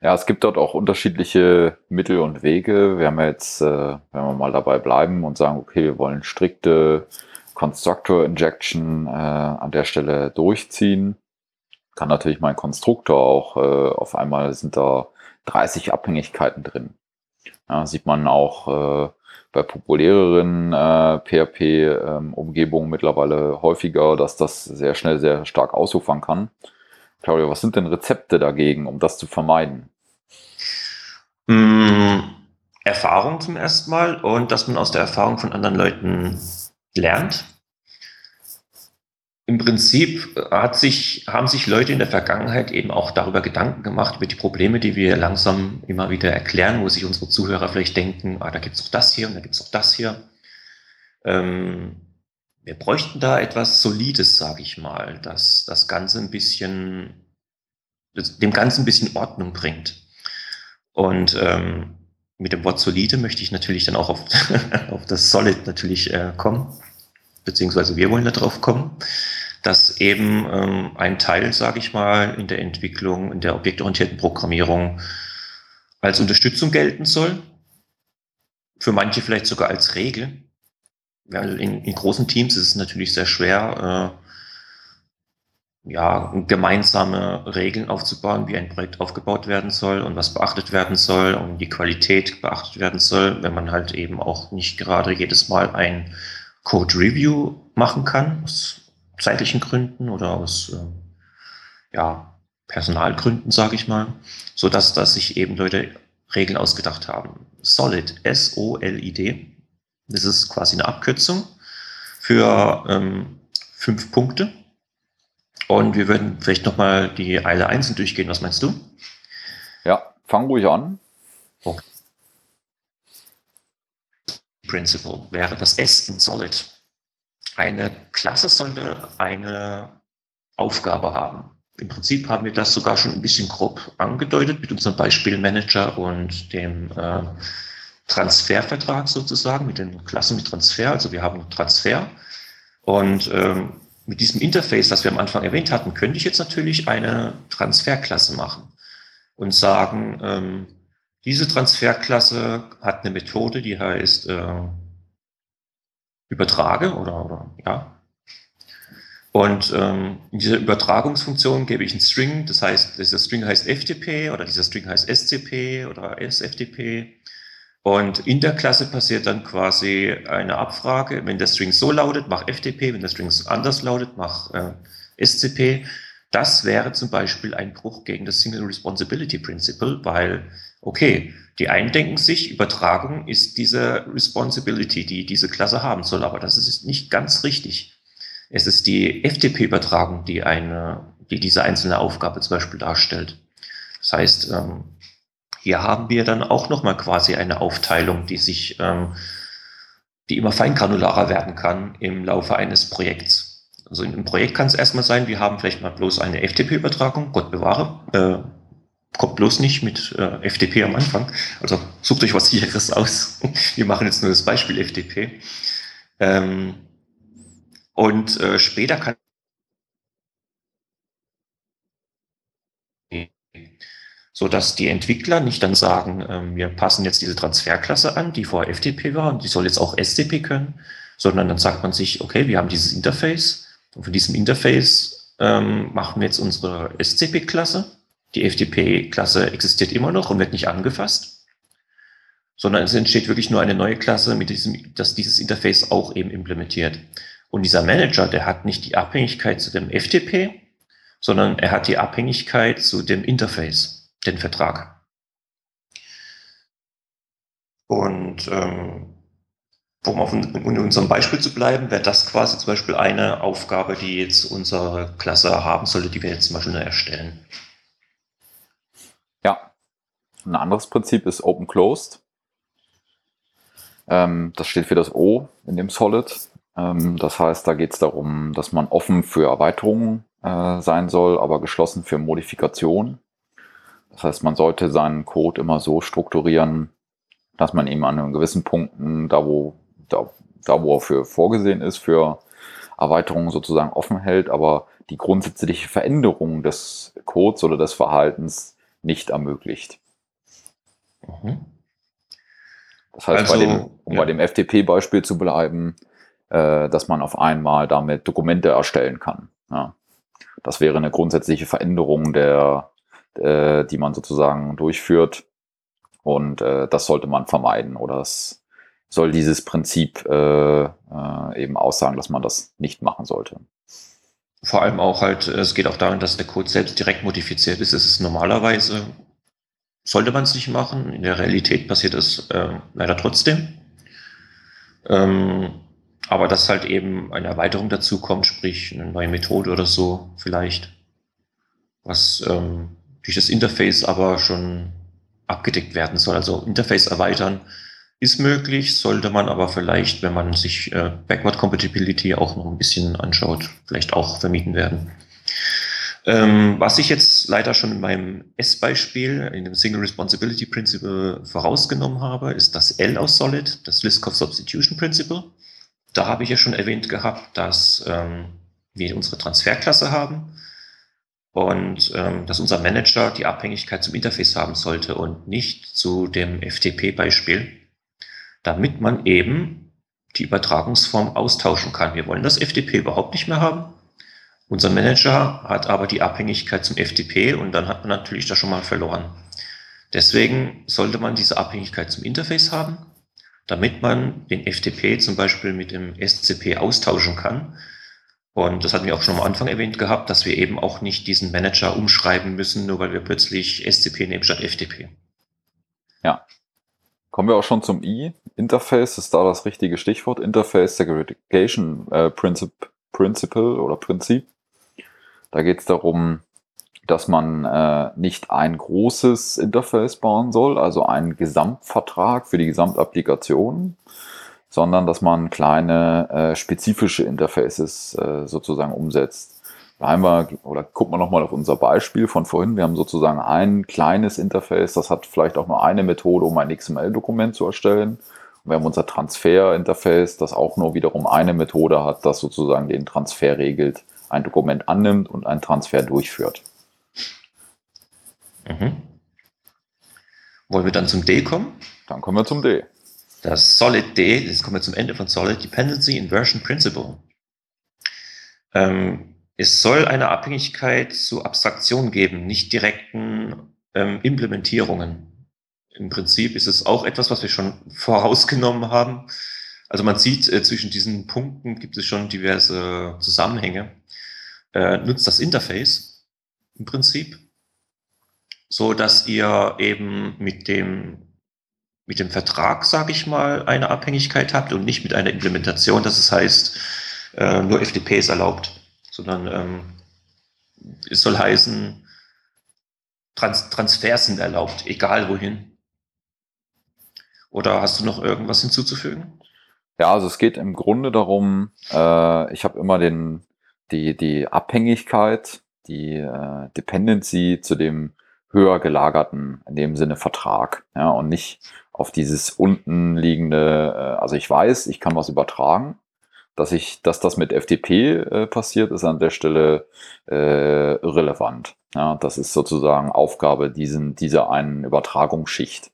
Ja, es gibt dort auch unterschiedliche Mittel und Wege. Wir haben jetzt, äh, wenn wir mal dabei bleiben und sagen, okay, wir wollen strikte Constructor Injection äh, an der Stelle durchziehen. Kann natürlich mein Konstruktor auch, äh, auf einmal sind da 30 Abhängigkeiten drin. Ja, sieht man auch äh, bei populäreren äh, PHP-Umgebungen ähm, mittlerweile häufiger, dass das sehr schnell sehr stark ausufern kann. Claudio, was sind denn Rezepte dagegen, um das zu vermeiden? Mm, Erfahrung zum ersten Mal und dass man aus der Erfahrung von anderen Leuten lernt. Im Prinzip hat sich, haben sich Leute in der Vergangenheit eben auch darüber Gedanken gemacht, über die Probleme, die wir langsam immer wieder erklären, wo sich unsere Zuhörer vielleicht denken, ah, da gibt es doch das hier und da gibt es doch das hier. Ähm, wir bräuchten da etwas Solides, sage ich mal, dass das Ganze ein bisschen, dem Ganzen ein bisschen Ordnung bringt. Und ähm, mit dem Wort solide möchte ich natürlich dann auch auf, auf das Solid natürlich äh, kommen, beziehungsweise wir wollen darauf kommen, dass eben ähm, ein Teil, sage ich mal, in der Entwicklung, in der objektorientierten Programmierung als Unterstützung gelten soll, für manche vielleicht sogar als Regel, weil in, in großen Teams ist es natürlich sehr schwer, äh, ja, gemeinsame Regeln aufzubauen, wie ein Projekt aufgebaut werden soll und was beachtet werden soll und die Qualität beachtet werden soll, wenn man halt eben auch nicht gerade jedes Mal ein Code Review machen kann, aus zeitlichen Gründen oder aus ähm, ja, Personalgründen, sage ich mal, so dass, dass sich eben Leute Regeln ausgedacht haben. Solid, S-O-L-I-D, das ist quasi eine Abkürzung für ähm, fünf Punkte und wir würden vielleicht nochmal die Eile einzeln durchgehen. Was meinst du? Ja, fang ruhig an. Okay. Principle wäre das S in Solid. Eine Klasse sollte eine Aufgabe haben. Im Prinzip haben wir das sogar schon ein bisschen grob angedeutet mit unserem Beispielmanager und dem äh, Transfervertrag sozusagen, mit den Klassen mit Transfer. Also wir haben Transfer und ähm, mit diesem Interface, das wir am Anfang erwähnt hatten, könnte ich jetzt natürlich eine Transferklasse machen und sagen, ähm, diese Transferklasse hat eine Methode, die heißt äh, übertrage oder, oder ja. Und ähm, in dieser Übertragungsfunktion gebe ich einen String, das heißt, dieser String heißt FTP oder dieser String heißt SCP oder SFTP. Und in der Klasse passiert dann quasi eine Abfrage. Wenn der String so lautet, mach FTP. Wenn der String anders lautet, mach äh, SCP. Das wäre zum Beispiel ein Bruch gegen das Single Responsibility Principle, weil, okay, die einen denken sich, Übertragung ist diese Responsibility, die diese Klasse haben soll, aber das ist nicht ganz richtig. Es ist die FTP-Übertragung, die eine, die diese einzelne Aufgabe zum Beispiel darstellt. Das heißt, ähm, hier haben wir dann auch nochmal quasi eine Aufteilung, die sich, ähm, die immer feingranularer werden kann im Laufe eines Projekts. Also in einem Projekt kann es erstmal sein, wir haben vielleicht mal bloß eine FTP-Übertragung, Gott bewahre, äh, kommt bloß nicht mit äh, FTP am Anfang. Also sucht euch was sicheres aus. Wir machen jetzt nur das Beispiel FTP. Ähm, und äh, später kann so dass die Entwickler nicht dann sagen, ähm, wir passen jetzt diese Transferklasse an, die vorher FTP war und die soll jetzt auch STP können, sondern dann sagt man sich, okay, wir haben dieses Interface und von diesem Interface ähm, machen wir jetzt unsere SCP-Klasse. Die FTP-Klasse existiert immer noch und wird nicht angefasst, sondern es entsteht wirklich nur eine neue Klasse, mit diesem, dass dieses Interface auch eben implementiert. Und dieser Manager, der hat nicht die Abhängigkeit zu dem FTP, sondern er hat die Abhängigkeit zu dem Interface den Vertrag. Und ähm, um auf in unserem Beispiel zu bleiben, wäre das quasi zum Beispiel eine Aufgabe, die jetzt unsere Klasse haben sollte, die wir jetzt zum Beispiel erstellen. Ja, ein anderes Prinzip ist Open Closed. Ähm, das steht für das O in dem Solid. Ähm, das heißt, da geht es darum, dass man offen für Erweiterungen äh, sein soll, aber geschlossen für Modifikationen. Das heißt, man sollte seinen Code immer so strukturieren, dass man eben an gewissen Punkten, da wo, da, da wo er für vorgesehen ist, für Erweiterungen sozusagen offen hält, aber die grundsätzliche Veränderung des Codes oder des Verhaltens nicht ermöglicht. Mhm. Das heißt, also, bei dem, um ja. bei dem FTP-Beispiel zu bleiben, äh, dass man auf einmal damit Dokumente erstellen kann. Ja. Das wäre eine grundsätzliche Veränderung der, äh, die man sozusagen durchführt. Und äh, das sollte man vermeiden oder es soll dieses Prinzip äh, äh, eben aussagen, dass man das nicht machen sollte. vor allem auch halt, es geht auch darum, dass der Code selbst direkt modifiziert ist. Es ist normalerweise, sollte man es nicht machen. In der Realität passiert es äh, leider trotzdem. Ähm, aber dass halt eben eine Erweiterung dazu kommt, sprich eine neue Methode oder so vielleicht, was ähm, durch das Interface aber schon abgedeckt werden soll. Also Interface erweitern ist möglich, sollte man aber vielleicht, wenn man sich äh, Backward Compatibility auch noch ein bisschen anschaut, vielleicht auch vermieden werden. Ähm, was ich jetzt leider schon in meinem S-Beispiel, in dem Single Responsibility Principle vorausgenommen habe, ist das L aus Solid, das Liskov Substitution Principle. Da habe ich ja schon erwähnt gehabt, dass ähm, wir unsere Transferklasse haben und ähm, dass unser Manager die Abhängigkeit zum Interface haben sollte und nicht zu dem FTP-Beispiel, damit man eben die Übertragungsform austauschen kann. Wir wollen das FTP überhaupt nicht mehr haben unser Manager hat aber die Abhängigkeit zum FTP und dann hat man natürlich da schon mal verloren. Deswegen sollte man diese Abhängigkeit zum Interface haben, damit man den FTP zum Beispiel mit dem SCP austauschen kann. Und das hatten wir auch schon am Anfang erwähnt gehabt, dass wir eben auch nicht diesen Manager umschreiben müssen, nur weil wir plötzlich SCP nehmen statt FTP. Ja. Kommen wir auch schon zum I. Interface ist da das richtige Stichwort. Interface Segregation äh, Principle, Principle oder Prinzip. Da geht es darum, dass man äh, nicht ein großes Interface bauen soll, also einen Gesamtvertrag für die Gesamtapplikation, sondern dass man kleine äh, spezifische Interfaces äh, sozusagen umsetzt. Da haben wir, oder gucken wir nochmal auf unser Beispiel von vorhin. Wir haben sozusagen ein kleines Interface, das hat vielleicht auch nur eine Methode, um ein XML-Dokument zu erstellen. Und wir haben unser Transfer-Interface, das auch nur wiederum eine Methode hat, das sozusagen den Transfer regelt ein Dokument annimmt und einen Transfer durchführt. Mhm. Wollen wir dann zum D kommen? Dann kommen wir zum D. Das Solid D, jetzt kommen wir zum Ende von Solid Dependency Inversion Principle. Ähm, es soll eine Abhängigkeit zu Abstraktionen geben, nicht direkten ähm, Implementierungen. Im Prinzip ist es auch etwas, was wir schon vorausgenommen haben. Also man sieht, äh, zwischen diesen Punkten gibt es schon diverse Zusammenhänge äh, nutzt das Interface im Prinzip, so dass ihr eben mit dem mit dem Vertrag, sage ich mal, eine Abhängigkeit habt und nicht mit einer Implementation, dass es heißt, äh, nur FTP ist erlaubt, sondern ähm, es soll heißen, Trans Transfers sind erlaubt, egal wohin. Oder hast du noch irgendwas hinzuzufügen? Ja, also es geht im Grunde darum, äh, ich habe immer den, die, die Abhängigkeit, die äh, Dependency zu dem höher gelagerten, in dem Sinne Vertrag, ja, und nicht auf dieses unten liegende, äh, also ich weiß, ich kann was übertragen, dass ich, dass das mit FTP äh, passiert, ist an der Stelle äh, irrelevant. Ja, das ist sozusagen Aufgabe diesen, dieser einen Übertragungsschicht.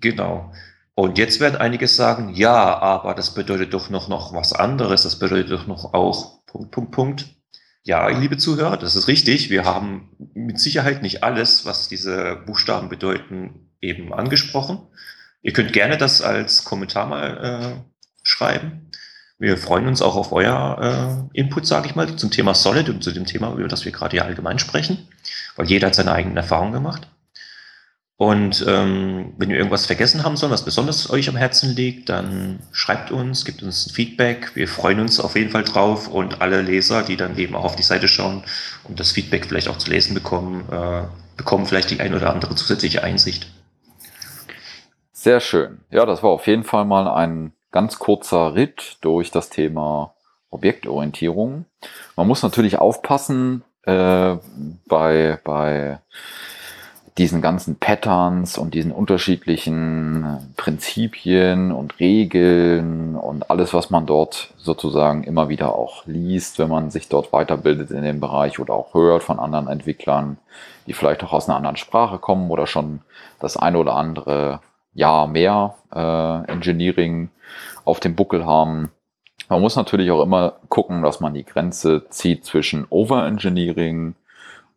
Genau. Und jetzt werden einige sagen, ja, aber das bedeutet doch noch, noch was anderes. Das bedeutet doch noch auch Punkt, Punkt, Punkt. Ja, liebe Zuhörer, das ist richtig. Wir haben mit Sicherheit nicht alles, was diese Buchstaben bedeuten, eben angesprochen. Ihr könnt gerne das als Kommentar mal äh, schreiben. Wir freuen uns auch auf euer äh, Input, sage ich mal, zum Thema Solid und zu dem Thema, über das wir gerade hier allgemein sprechen, weil jeder hat seine eigenen Erfahrungen gemacht. Und ähm, wenn wir irgendwas vergessen haben sollen, was besonders euch am Herzen liegt, dann schreibt uns, gibt uns ein Feedback. Wir freuen uns auf jeden Fall drauf und alle Leser, die dann eben auch auf die Seite schauen und das Feedback vielleicht auch zu lesen bekommen, äh, bekommen vielleicht die ein oder andere zusätzliche Einsicht. Sehr schön. Ja, das war auf jeden Fall mal ein ganz kurzer Ritt durch das Thema Objektorientierung. Man muss natürlich aufpassen äh, bei, bei diesen ganzen Patterns und diesen unterschiedlichen Prinzipien und Regeln und alles, was man dort sozusagen immer wieder auch liest, wenn man sich dort weiterbildet in dem Bereich oder auch hört von anderen Entwicklern, die vielleicht auch aus einer anderen Sprache kommen oder schon das eine oder andere Jahr mehr äh, Engineering auf dem Buckel haben. Man muss natürlich auch immer gucken, dass man die Grenze zieht zwischen Overengineering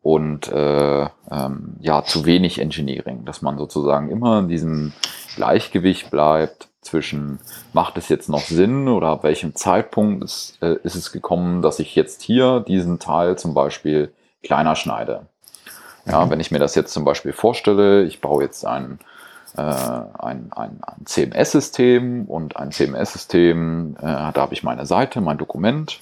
und äh, ähm, ja zu wenig Engineering, dass man sozusagen immer in diesem Gleichgewicht bleibt zwischen, macht es jetzt noch Sinn oder ab welchem Zeitpunkt ist, äh, ist es gekommen, dass ich jetzt hier diesen Teil zum Beispiel kleiner schneide. Ja, mhm. wenn ich mir das jetzt zum Beispiel vorstelle, ich baue jetzt ein, äh, ein, ein, ein CMS-System und ein CMS-System, äh, da habe ich meine Seite, mein Dokument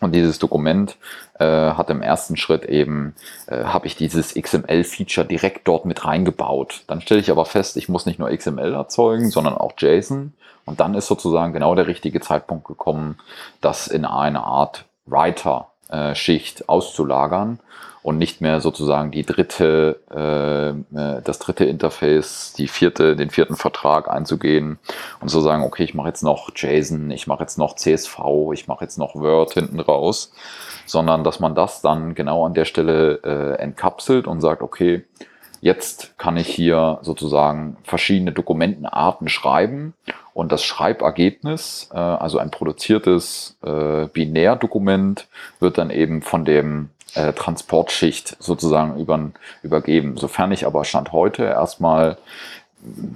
und dieses Dokument äh, hat im ersten Schritt eben, äh, habe ich dieses XML-Feature direkt dort mit reingebaut. Dann stelle ich aber fest, ich muss nicht nur XML erzeugen, sondern auch JSON. Und dann ist sozusagen genau der richtige Zeitpunkt gekommen, das in eine Art Writer-Schicht auszulagern und nicht mehr sozusagen die dritte, äh, äh, das dritte Interface, die vierte, den vierten Vertrag einzugehen und zu sagen, okay, ich mache jetzt noch JSON, ich mache jetzt noch CSV, ich mache jetzt noch Word hinten raus, sondern dass man das dann genau an der Stelle äh, entkapselt und sagt, okay, Jetzt kann ich hier sozusagen verschiedene Dokumentenarten schreiben und das Schreibergebnis, äh, also ein produziertes äh, Binärdokument, wird dann eben von dem äh, Transportschicht sozusagen über, übergeben. Sofern ich aber Stand heute erstmal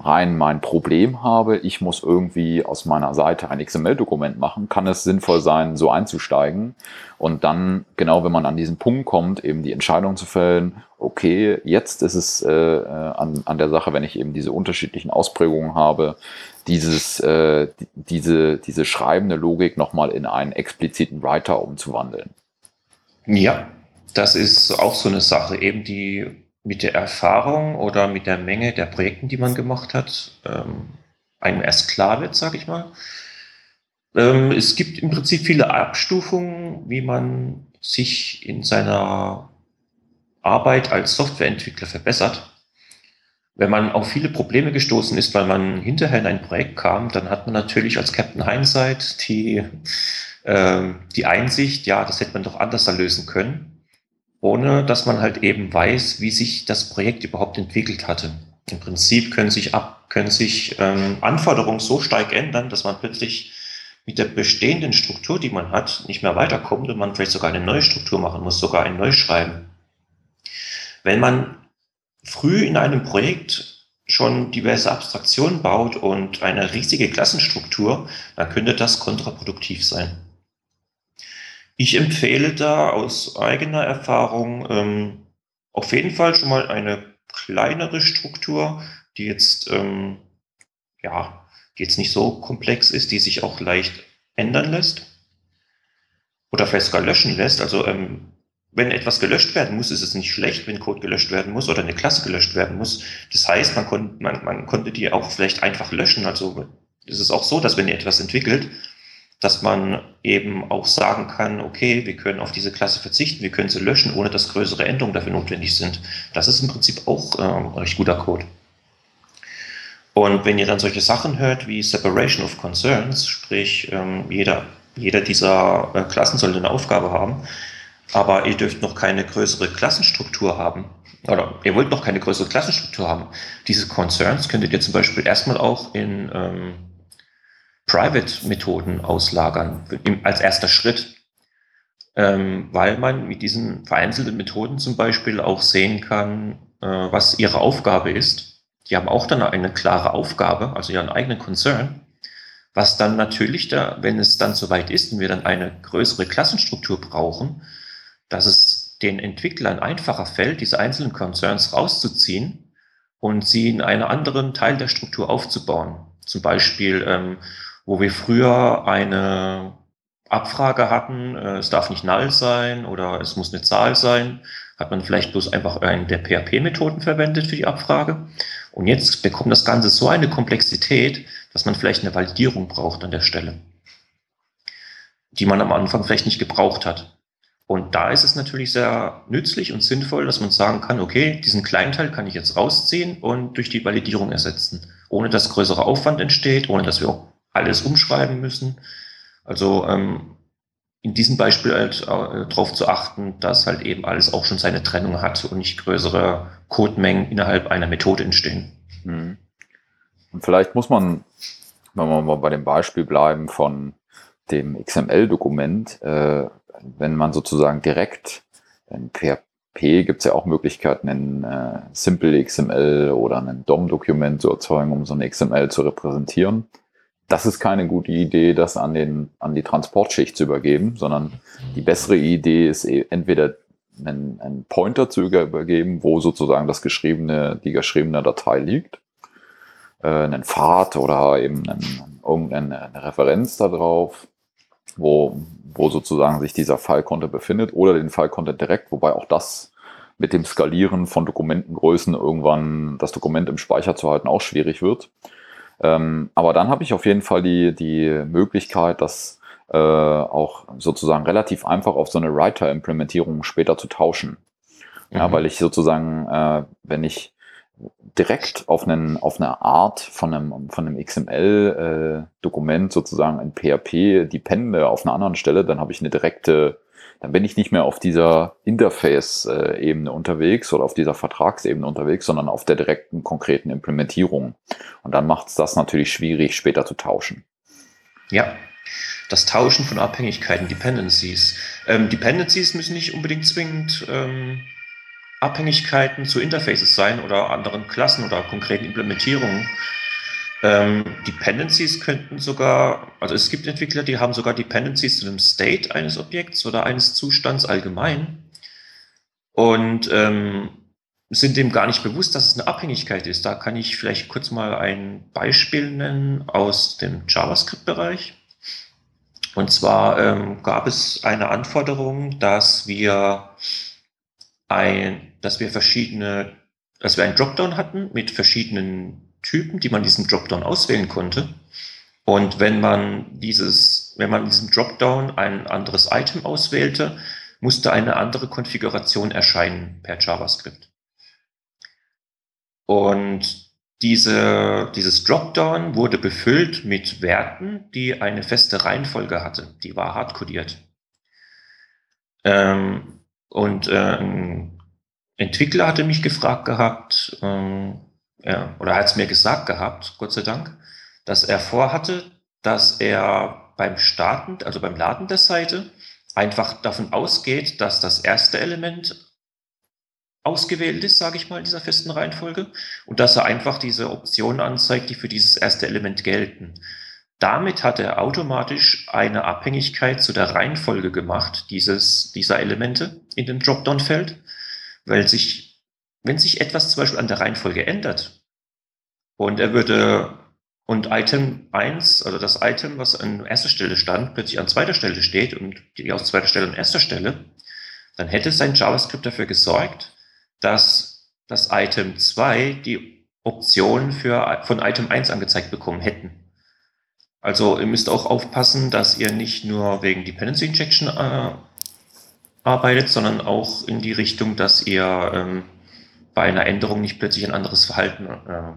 rein mein Problem habe, ich muss irgendwie aus meiner Seite ein XML-Dokument machen, kann es sinnvoll sein, so einzusteigen und dann, genau wenn man an diesen Punkt kommt, eben die Entscheidung zu fällen, okay, jetzt ist es äh, äh an, an der Sache, wenn ich eben diese unterschiedlichen Ausprägungen habe, dieses, äh, diese, diese schreibende Logik nochmal in einen expliziten Writer umzuwandeln. Ja, das ist auch so eine Sache, eben die mit der Erfahrung oder mit der Menge der Projekten, die man gemacht hat, ähm, einem erst klar wird, sage ich mal. Ähm, es gibt im Prinzip viele Abstufungen, wie man sich in seiner Arbeit als Softwareentwickler verbessert. Wenn man auf viele Probleme gestoßen ist, weil man hinterher in ein Projekt kam, dann hat man natürlich als Captain Hindsight die, äh, die Einsicht, ja, das hätte man doch anders lösen können ohne dass man halt eben weiß, wie sich das Projekt überhaupt entwickelt hatte. Im Prinzip können sich, ab, können sich ähm, Anforderungen so stark ändern, dass man plötzlich mit der bestehenden Struktur, die man hat, nicht mehr weiterkommt und man vielleicht sogar eine neue Struktur machen muss, sogar ein Neuschreiben. Wenn man früh in einem Projekt schon diverse Abstraktionen baut und eine riesige Klassenstruktur, dann könnte das kontraproduktiv sein. Ich empfehle da aus eigener Erfahrung ähm, auf jeden Fall schon mal eine kleinere Struktur, die jetzt, ähm, ja, die jetzt nicht so komplex ist, die sich auch leicht ändern lässt oder vielleicht sogar löschen lässt. Also ähm, wenn etwas gelöscht werden muss, ist es nicht schlecht, wenn Code gelöscht werden muss oder eine Klasse gelöscht werden muss. Das heißt, man, kon man, man konnte die auch vielleicht einfach löschen. Also es ist auch so, dass wenn ihr etwas entwickelt, dass man eben auch sagen kann, okay, wir können auf diese Klasse verzichten, wir können sie löschen, ohne dass größere Änderungen dafür notwendig sind. Das ist im Prinzip auch ähm, recht guter Code. Und wenn ihr dann solche Sachen hört wie Separation of Concerns, sprich ähm, jeder, jeder dieser äh, Klassen soll eine Aufgabe haben, aber ihr dürft noch keine größere Klassenstruktur haben, oder ihr wollt noch keine größere Klassenstruktur haben, diese Concerns könntet ihr zum Beispiel erstmal auch in ähm, Private-Methoden auslagern als erster Schritt, ähm, weil man mit diesen vereinzelten Methoden zum Beispiel auch sehen kann, äh, was ihre Aufgabe ist. Die haben auch dann eine klare Aufgabe, also ihren eigenen Concern, was dann natürlich da, wenn es dann soweit ist und wir dann eine größere Klassenstruktur brauchen, dass es den Entwicklern einfacher fällt, diese einzelnen Concerns rauszuziehen und sie in einen anderen Teil der Struktur aufzubauen. Zum Beispiel ähm, wo wir früher eine Abfrage hatten, äh, es darf nicht null sein oder es muss eine Zahl sein, hat man vielleicht bloß einfach einen der PHP-Methoden verwendet für die Abfrage. Und jetzt bekommt das Ganze so eine Komplexität, dass man vielleicht eine Validierung braucht an der Stelle, die man am Anfang vielleicht nicht gebraucht hat. Und da ist es natürlich sehr nützlich und sinnvoll, dass man sagen kann, okay, diesen kleinen Teil kann ich jetzt rausziehen und durch die Validierung ersetzen, ohne dass größerer Aufwand entsteht, ohne dass wir alles umschreiben müssen. Also ähm, in diesem Beispiel halt äh, darauf zu achten, dass halt eben alles auch schon seine Trennung hat und nicht größere Codemengen innerhalb einer Methode entstehen. Mhm. Und vielleicht muss man, wenn wir mal bei dem Beispiel bleiben von dem XML-Dokument, äh, wenn man sozusagen direkt in PHP gibt es ja auch Möglichkeiten, ein äh, Simple XML oder ein DOM-Dokument zu erzeugen, um so ein XML zu repräsentieren das ist keine gute Idee, das an, den, an die Transportschicht zu übergeben, sondern die bessere Idee ist e, entweder einen, einen Pointer zu übergeben, wo sozusagen das geschriebene, die geschriebene Datei liegt, äh, einen Pfad oder eben einen, irgendeine Referenz darauf, wo, wo sozusagen sich dieser File-Content befindet oder den File-Content direkt, wobei auch das mit dem Skalieren von Dokumentengrößen irgendwann das Dokument im Speicher zu halten auch schwierig wird. Ähm, aber dann habe ich auf jeden Fall die, die Möglichkeit, das äh, auch sozusagen relativ einfach auf so eine Writer-Implementierung später zu tauschen. Ja, mhm. weil ich sozusagen, äh, wenn ich direkt auf, einen, auf eine Art von einem, von einem XML-Dokument äh, sozusagen in PHP depende auf einer anderen Stelle, dann habe ich eine direkte, dann bin ich nicht mehr auf dieser Interface-Ebene unterwegs oder auf dieser Vertragsebene unterwegs, sondern auf der direkten, konkreten Implementierung. Und dann macht es das natürlich schwierig, später zu tauschen. Ja, das Tauschen von Abhängigkeiten, Dependencies. Ähm, Dependencies müssen nicht unbedingt zwingend ähm, Abhängigkeiten zu Interfaces sein oder anderen Klassen oder konkreten Implementierungen. Ähm, Dependencies könnten sogar, also es gibt Entwickler, die haben sogar Dependencies zu dem State eines Objekts oder eines Zustands allgemein und ähm, sind dem gar nicht bewusst, dass es eine Abhängigkeit ist. Da kann ich vielleicht kurz mal ein Beispiel nennen aus dem JavaScript-Bereich. Und zwar ähm, gab es eine Anforderung, dass wir ein, dass wir verschiedene, dass wir einen Dropdown hatten mit verschiedenen Typen, die man diesem Dropdown auswählen konnte. Und wenn man dieses, wenn man in diesem Dropdown ein anderes Item auswählte, musste eine andere Konfiguration erscheinen per JavaScript. Und diese, dieses Dropdown wurde befüllt mit Werten, die eine feste Reihenfolge hatte. Die war hardcodiert. Ähm, und äh, ein Entwickler hatte mich gefragt gehabt, ähm, ja, oder hat es mir gesagt gehabt, Gott sei Dank, dass er vorhatte, dass er beim Starten, also beim Laden der Seite, einfach davon ausgeht, dass das erste Element ausgewählt ist, sage ich mal, in dieser festen Reihenfolge, und dass er einfach diese Optionen anzeigt, die für dieses erste Element gelten. Damit hat er automatisch eine Abhängigkeit zu der Reihenfolge gemacht, dieses, dieser Elemente in dem Dropdown-Feld, weil sich, wenn sich etwas zum Beispiel an der Reihenfolge ändert und er würde und Item 1, also das Item, was an erster Stelle stand, plötzlich an zweiter Stelle steht und die aus zweiter Stelle an erster Stelle, dann hätte sein JavaScript dafür gesorgt, dass das Item 2 die Option für, von Item 1 angezeigt bekommen hätten. Also ihr müsst auch aufpassen, dass ihr nicht nur wegen Dependency Injection äh, arbeitet, sondern auch in die Richtung, dass ihr ähm, bei einer Änderung nicht plötzlich ein anderes Verhalten äh,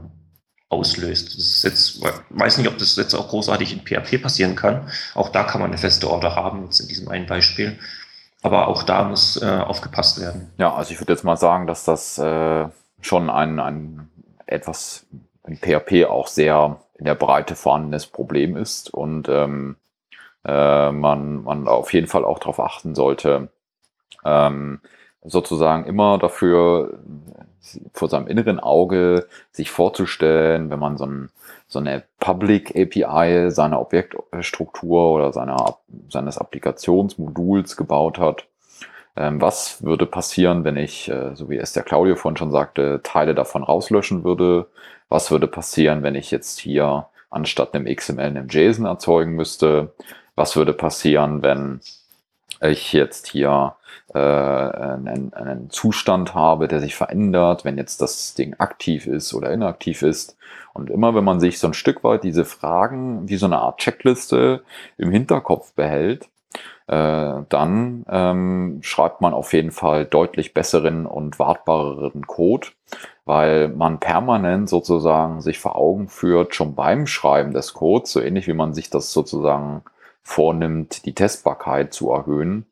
auslöst. Das jetzt, weiß nicht, ob das jetzt auch großartig in PHP passieren kann. Auch da kann man eine feste Order haben, jetzt in diesem einen Beispiel. Aber auch da muss äh, aufgepasst werden. Ja, also ich würde jetzt mal sagen, dass das äh, schon ein, ein etwas in PHP auch sehr in der Breite vorhandenes Problem ist und ähm, äh, man, man auf jeden Fall auch darauf achten sollte, ähm, sozusagen immer dafür vor seinem inneren Auge sich vorzustellen, wenn man so, ein, so eine Public API seiner Objektstruktur oder seiner, seines Applikationsmoduls gebaut hat, ähm, was würde passieren, wenn ich, äh, so wie es der Claudio vorhin schon sagte, Teile davon rauslöschen würde? Was würde passieren, wenn ich jetzt hier anstatt einem XML einem JSON erzeugen müsste? Was würde passieren, wenn ich jetzt hier äh, einen, einen Zustand habe, der sich verändert, wenn jetzt das Ding aktiv ist oder inaktiv ist. Und immer wenn man sich so ein Stück weit diese Fragen wie so eine Art Checkliste im Hinterkopf behält, äh, dann ähm, schreibt man auf jeden Fall deutlich besseren und wartbareren Code, weil man permanent sozusagen sich vor Augen führt, schon beim Schreiben des Codes, so ähnlich wie man sich das sozusagen vornimmt, die Testbarkeit zu erhöhen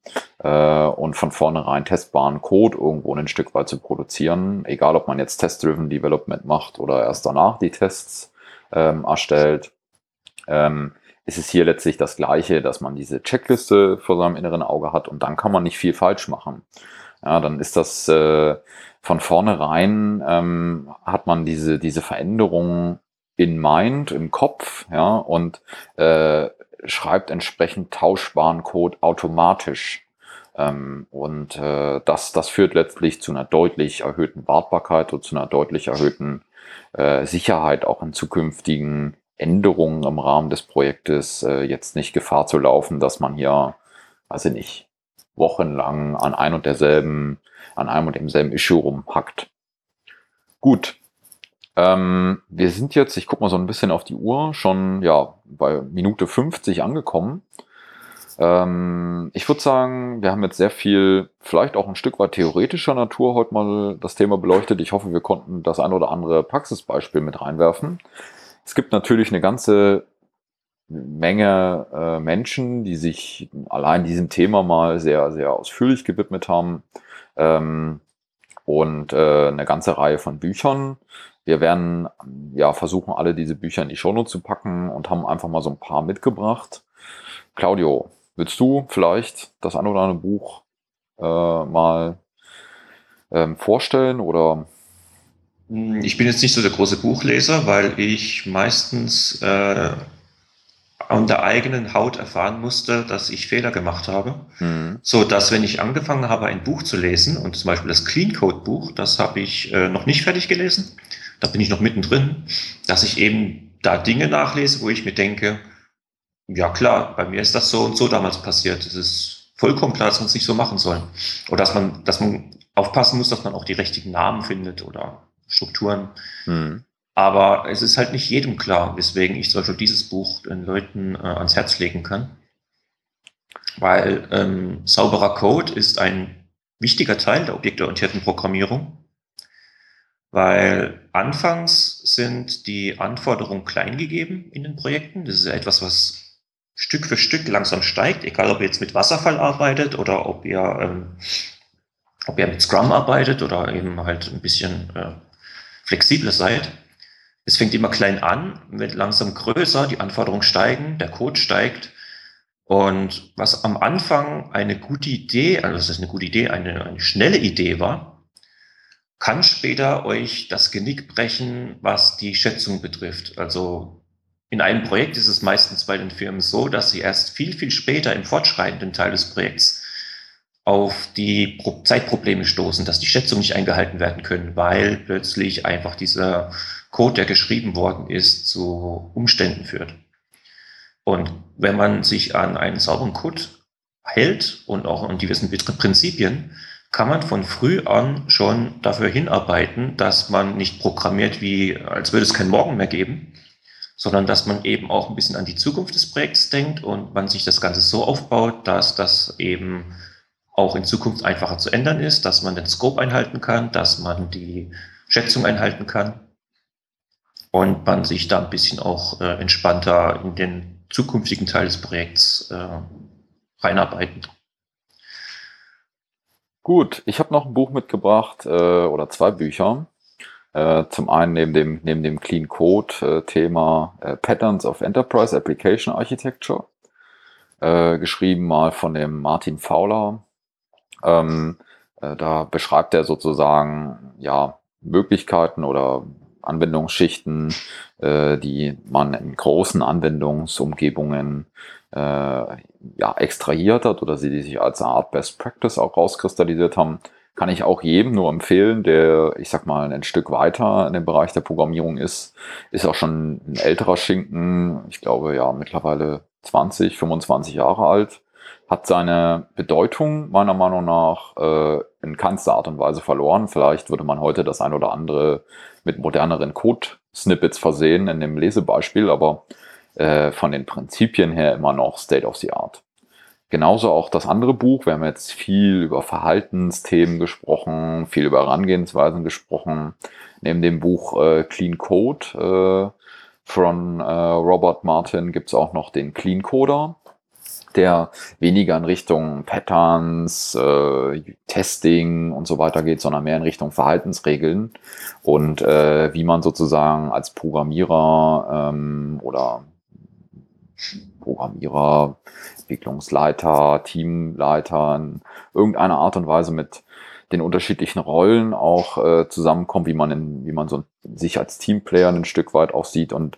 äh, und von vornherein testbaren Code irgendwo ein Stück weit zu produzieren, egal ob man jetzt Test-Driven Development macht oder erst danach die Tests ähm, erstellt. Ähm, ist es hier letztlich das Gleiche, dass man diese Checkliste vor seinem inneren Auge hat und dann kann man nicht viel falsch machen. Ja, dann ist das äh, von vornherein ähm, hat man diese, diese Veränderungen in Mind, im Kopf, ja, und äh, schreibt entsprechend tauschbaren Code automatisch. Ähm, und äh, das, das führt letztlich zu einer deutlich erhöhten Wartbarkeit und zu einer deutlich erhöhten äh, Sicherheit auch in zukünftigen Änderungen im Rahmen des Projektes äh, jetzt nicht Gefahr zu laufen, dass man hier, weiß ich nicht, wochenlang an ein und derselben, an einem und demselben Issue rumhackt. Gut. Ähm, wir sind jetzt, ich gucke mal so ein bisschen auf die Uhr, schon ja bei Minute 50 angekommen. Ähm, ich würde sagen, wir haben jetzt sehr viel, vielleicht auch ein Stück weit theoretischer Natur heute mal das Thema beleuchtet. Ich hoffe, wir konnten das ein oder andere Praxisbeispiel mit reinwerfen. Es gibt natürlich eine ganze Menge äh, Menschen, die sich allein diesem Thema mal sehr, sehr ausführlich gewidmet haben. Ähm, und äh, eine ganze Reihe von Büchern. Wir werden ja versuchen, alle diese Bücher in die Shownote zu packen und haben einfach mal so ein paar mitgebracht. Claudio, Willst du vielleicht das ein oder andere Buch äh, mal ähm, vorstellen oder? Hm, ich bin jetzt nicht so der große Buchleser, weil ich meistens äh, an der eigenen Haut erfahren musste, dass ich Fehler gemacht habe. Mhm. So dass, wenn ich angefangen habe, ein Buch zu lesen, und zum Beispiel das Clean Code Buch, das habe ich äh, noch nicht fertig gelesen, da bin ich noch mittendrin, dass ich eben da Dinge nachlese, wo ich mir denke, ja klar, bei mir ist das so und so damals passiert. Es ist vollkommen klar, dass man es nicht so machen soll. Oder dass man, dass man aufpassen muss, dass man auch die richtigen Namen findet oder Strukturen. Hm. Aber es ist halt nicht jedem klar, weswegen ich zum Beispiel dieses Buch den Leuten äh, ans Herz legen kann. Weil ähm, sauberer Code ist ein wichtiger Teil der objektorientierten Programmierung. Weil anfangs sind die Anforderungen klein gegeben in den Projekten. Das ist ja etwas, was Stück für Stück langsam steigt, egal ob ihr jetzt mit Wasserfall arbeitet oder ob ihr, ähm, ob ihr mit Scrum arbeitet oder eben halt ein bisschen äh, flexibler seid. Es fängt immer klein an, wird langsam größer, die Anforderungen steigen, der Code steigt. Und was am Anfang eine gute Idee, also das ist eine gute Idee, eine, eine schnelle Idee war, kann später euch das Genick brechen, was die Schätzung betrifft. Also in einem Projekt ist es meistens bei den Firmen so, dass sie erst viel, viel später im fortschreitenden Teil des Projekts auf die Zeitprobleme stoßen, dass die Schätzungen nicht eingehalten werden können, weil plötzlich einfach dieser Code, der geschrieben worden ist, zu Umständen führt. Und wenn man sich an einen sauberen Code hält und auch an gewissen Prinzipien, kann man von früh an schon dafür hinarbeiten, dass man nicht programmiert wie, als würde es keinen Morgen mehr geben, sondern dass man eben auch ein bisschen an die Zukunft des Projekts denkt und man sich das Ganze so aufbaut, dass das eben auch in Zukunft einfacher zu ändern ist, dass man den Scope einhalten kann, dass man die Schätzung einhalten kann und man sich da ein bisschen auch äh, entspannter in den zukünftigen Teil des Projekts äh, reinarbeiten. Gut, ich habe noch ein Buch mitgebracht äh, oder zwei Bücher. Äh, zum einen neben dem, neben dem Clean Code äh, Thema äh, Patterns of Enterprise Application Architecture, äh, geschrieben mal von dem Martin Fowler. Ähm, äh, da beschreibt er sozusagen ja Möglichkeiten oder Anwendungsschichten, äh, die man in großen Anwendungsumgebungen äh, ja, extrahiert hat oder sie die sich als eine Art Best Practice auch rauskristallisiert haben. Kann ich auch jedem nur empfehlen, der, ich sag mal, ein Stück weiter in dem Bereich der Programmierung ist, ist auch schon ein älterer Schinken, ich glaube ja mittlerweile 20, 25 Jahre alt, hat seine Bedeutung meiner Meinung nach äh, in keinster Art und Weise verloren. Vielleicht würde man heute das ein oder andere mit moderneren Code-Snippets versehen in dem Lesebeispiel, aber äh, von den Prinzipien her immer noch State of the Art. Genauso auch das andere Buch. Wir haben jetzt viel über Verhaltensthemen gesprochen, viel über Herangehensweisen gesprochen. Neben dem Buch äh, Clean Code äh, von äh, Robert Martin gibt es auch noch den Clean Coder, der weniger in Richtung Patterns, äh, Testing und so weiter geht, sondern mehr in Richtung Verhaltensregeln. Und äh, wie man sozusagen als Programmierer ähm, oder Programmierer Entwicklungsleiter, Teamleiter in irgendeiner Art und Weise mit den unterschiedlichen Rollen auch äh, zusammenkommt, wie man in, wie man so sich als Teamplayer ein Stück weit auch sieht und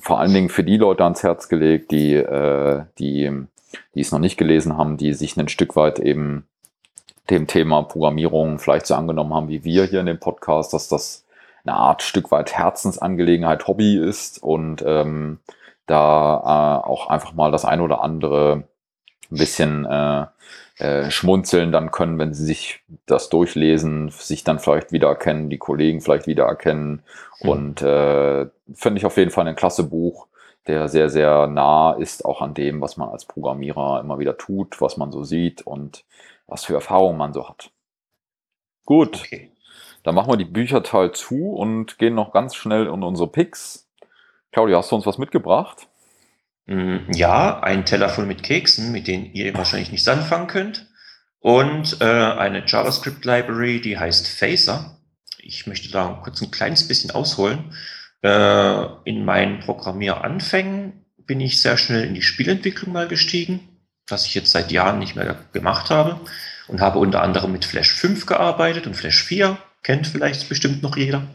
vor allen Dingen für die Leute ans Herz gelegt, die, äh, die, die es noch nicht gelesen haben, die sich ein Stück weit eben dem Thema Programmierung vielleicht so angenommen haben wie wir hier in dem Podcast, dass das eine Art Stück weit Herzensangelegenheit, Hobby ist und ähm, da äh, auch einfach mal das ein oder andere ein bisschen äh, äh, schmunzeln dann können, wenn sie sich das durchlesen, sich dann vielleicht wiedererkennen, die Kollegen vielleicht wiedererkennen. Mhm. Und äh, finde ich auf jeden Fall ein klasse Buch, der sehr, sehr nah ist auch an dem, was man als Programmierer immer wieder tut, was man so sieht und was für Erfahrungen man so hat. Gut, okay. dann machen wir die Bücherteil zu und gehen noch ganz schnell in unsere Picks. Claudia, hast du uns was mitgebracht? Mm, ja, ein Teller voll mit Keksen, mit denen ihr wahrscheinlich nichts anfangen könnt. Und äh, eine JavaScript-Library, die heißt Phaser. Ich möchte da kurz ein kleines bisschen ausholen. Äh, in meinen Programmieranfängen bin ich sehr schnell in die Spielentwicklung mal gestiegen, was ich jetzt seit Jahren nicht mehr gemacht habe. Und habe unter anderem mit Flash 5 gearbeitet und Flash 4. Kennt vielleicht bestimmt noch jeder.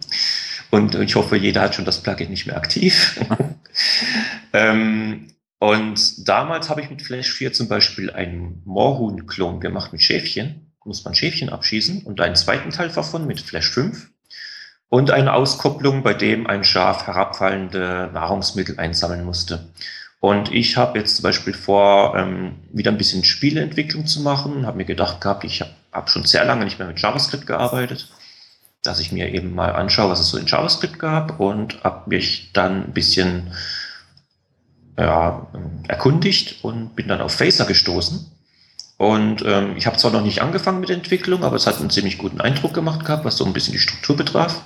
Und ich hoffe, jeder hat schon das Plugin nicht mehr aktiv. ähm, und damals habe ich mit Flash 4 zum Beispiel einen Moorhuhn-Klon gemacht mit Schäfchen. Muss man Schäfchen abschießen und einen zweiten Teil davon mit Flash 5 und eine Auskopplung, bei dem ein Schaf herabfallende Nahrungsmittel einsammeln musste. Und ich habe jetzt zum Beispiel vor, ähm, wieder ein bisschen Spieleentwicklung zu machen, habe mir gedacht gehabt, ich habe hab schon sehr lange nicht mehr mit JavaScript gearbeitet dass ich mir eben mal anschaue, was es so in JavaScript gab und habe mich dann ein bisschen ja, erkundigt und bin dann auf Phaser gestoßen. Und ähm, ich habe zwar noch nicht angefangen mit Entwicklung, aber es hat einen ziemlich guten Eindruck gemacht gehabt, was so ein bisschen die Struktur betraf.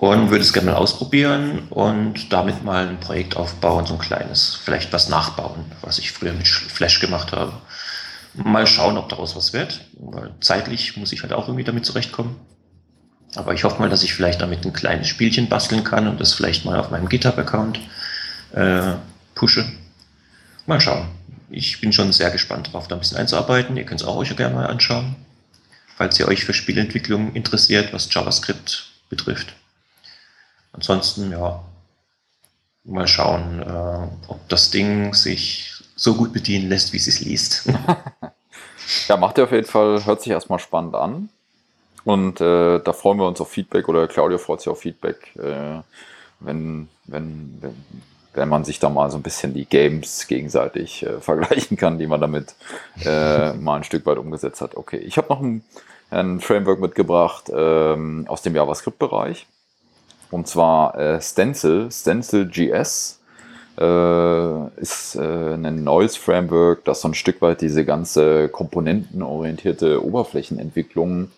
Und würde es gerne mal ausprobieren und damit mal ein Projekt aufbauen, so ein kleines, vielleicht was nachbauen, was ich früher mit Flash gemacht habe. Mal schauen, ob daraus was wird. Zeitlich muss ich halt auch irgendwie damit zurechtkommen. Aber ich hoffe mal, dass ich vielleicht damit ein kleines Spielchen basteln kann und das vielleicht mal auf meinem GitHub-Account äh, pushe. Mal schauen. Ich bin schon sehr gespannt darauf, da ein bisschen einzuarbeiten. Ihr könnt es auch euch gerne mal anschauen, falls ihr euch für Spielentwicklung interessiert, was JavaScript betrifft. Ansonsten, ja, mal schauen, äh, ob das Ding sich so gut bedienen lässt, wie es es liest. ja, macht ihr auf jeden Fall, hört sich erstmal spannend an. Und äh, da freuen wir uns auf Feedback oder Claudia freut sich auf Feedback, äh, wenn, wenn, wenn, wenn man sich da mal so ein bisschen die Games gegenseitig äh, vergleichen kann, die man damit äh, mal ein Stück weit umgesetzt hat. Okay, ich habe noch ein, ein, Framework mitgebracht ähm, aus dem JavaScript-Bereich. Und zwar äh, Stencil, Stencil.js äh, ist äh, ein neues Framework, das so ein Stück weit diese ganze komponentenorientierte Oberflächenentwicklung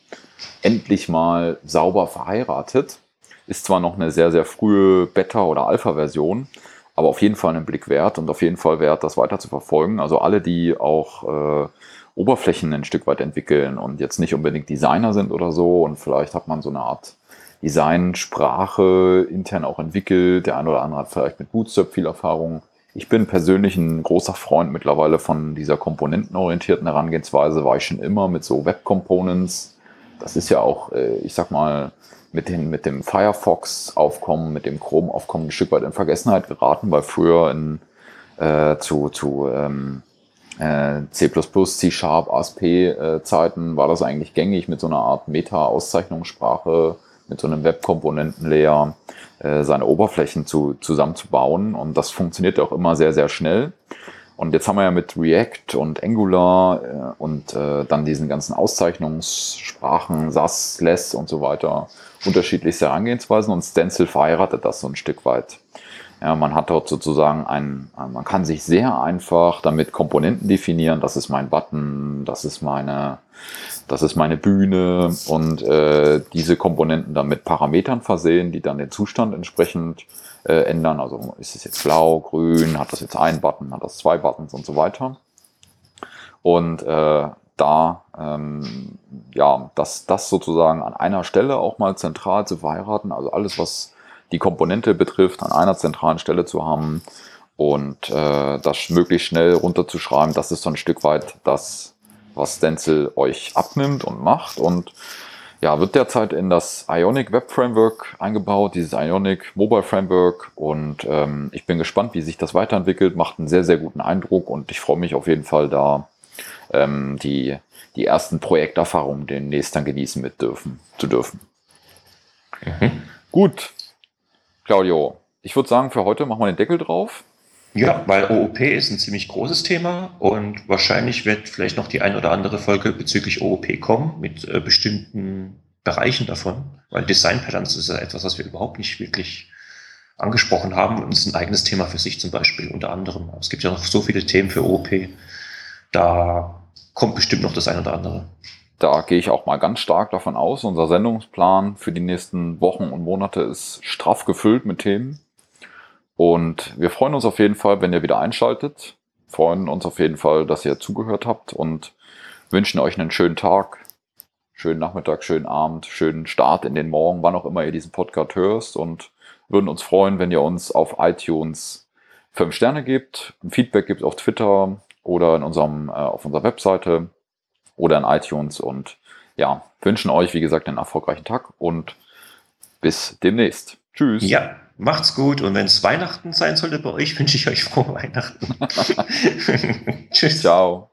endlich mal sauber verheiratet. Ist zwar noch eine sehr, sehr frühe Beta- oder Alpha-Version, aber auf jeden Fall einen Blick wert und auf jeden Fall wert, das weiter zu verfolgen. Also alle, die auch äh, Oberflächen ein Stück weit entwickeln und jetzt nicht unbedingt Designer sind oder so und vielleicht hat man so eine Art Designsprache intern auch entwickelt. Der eine oder andere hat vielleicht mit Bootstrap viel Erfahrung. Ich bin persönlich ein großer Freund mittlerweile von dieser komponentenorientierten Herangehensweise, war ich schon immer mit so Web Components das ist ja auch, äh, ich sag mal, mit, den, mit dem Firefox-Aufkommen, mit dem Chrome-Aufkommen ein Stück weit in Vergessenheit geraten, weil früher in, äh, zu, zu ähm, äh, C++, C-Sharp, ASP-Zeiten war das eigentlich gängig mit so einer Art Meta-Auszeichnungssprache, mit so einem Web-Komponenten-Layer äh, seine Oberflächen zu, zusammenzubauen. Und das funktioniert auch immer sehr, sehr schnell. Und jetzt haben wir ja mit React und Angular äh, und äh, dann diesen ganzen Auszeichnungssprachen, SAS, Less und so weiter, unterschiedlichste Herangehensweisen und Stencil verheiratet das so ein Stück weit. Ja, man hat dort sozusagen ein, man kann sich sehr einfach damit Komponenten definieren. Das ist mein Button, das ist meine, das ist meine Bühne und äh, diese Komponenten dann mit Parametern versehen, die dann den Zustand entsprechend äh, ändern. Also ist es jetzt blau, grün, hat das jetzt einen Button, hat das zwei Buttons und so weiter. Und äh, da, ähm, ja, das, das sozusagen an einer Stelle auch mal zentral zu verheiraten, also alles, was die Komponente betrifft, an einer zentralen Stelle zu haben und äh, das möglichst schnell runterzuschreiben, das ist so ein Stück weit das, was Stencil euch abnimmt und macht und ja, wird derzeit in das Ionic Web Framework eingebaut, dieses Ionic Mobile Framework. Und ähm, ich bin gespannt, wie sich das weiterentwickelt. Macht einen sehr, sehr guten Eindruck und ich freue mich auf jeden Fall, da ähm, die, die ersten Projekterfahrungen demnächst dann genießen mit dürfen, zu dürfen. Mhm. Gut, Claudio, ich würde sagen, für heute machen wir den Deckel drauf. Ja, weil OOP ist ein ziemlich großes Thema und wahrscheinlich wird vielleicht noch die ein oder andere Folge bezüglich OOP kommen mit äh, bestimmten Bereichen davon, weil Design Patterns ist ja etwas, was wir überhaupt nicht wirklich angesprochen haben und ist ein eigenes Thema für sich zum Beispiel unter anderem. Es gibt ja noch so viele Themen für OOP, da kommt bestimmt noch das ein oder andere. Da gehe ich auch mal ganz stark davon aus. Unser Sendungsplan für die nächsten Wochen und Monate ist straff gefüllt mit Themen. Und wir freuen uns auf jeden Fall, wenn ihr wieder einschaltet. Freuen uns auf jeden Fall, dass ihr zugehört habt und wünschen euch einen schönen Tag, schönen Nachmittag, schönen Abend, schönen Start in den Morgen, wann auch immer ihr diesen Podcast hörst und würden uns freuen, wenn ihr uns auf iTunes fünf Sterne gebt, ein Feedback gibt auf Twitter oder in unserem, äh, auf unserer Webseite oder in iTunes und ja, wünschen euch, wie gesagt, einen erfolgreichen Tag und bis demnächst. Tschüss. Ja. Macht's gut und wenn es Weihnachten sein sollte bei euch, wünsche ich euch frohe Weihnachten. Tschüss. Ciao.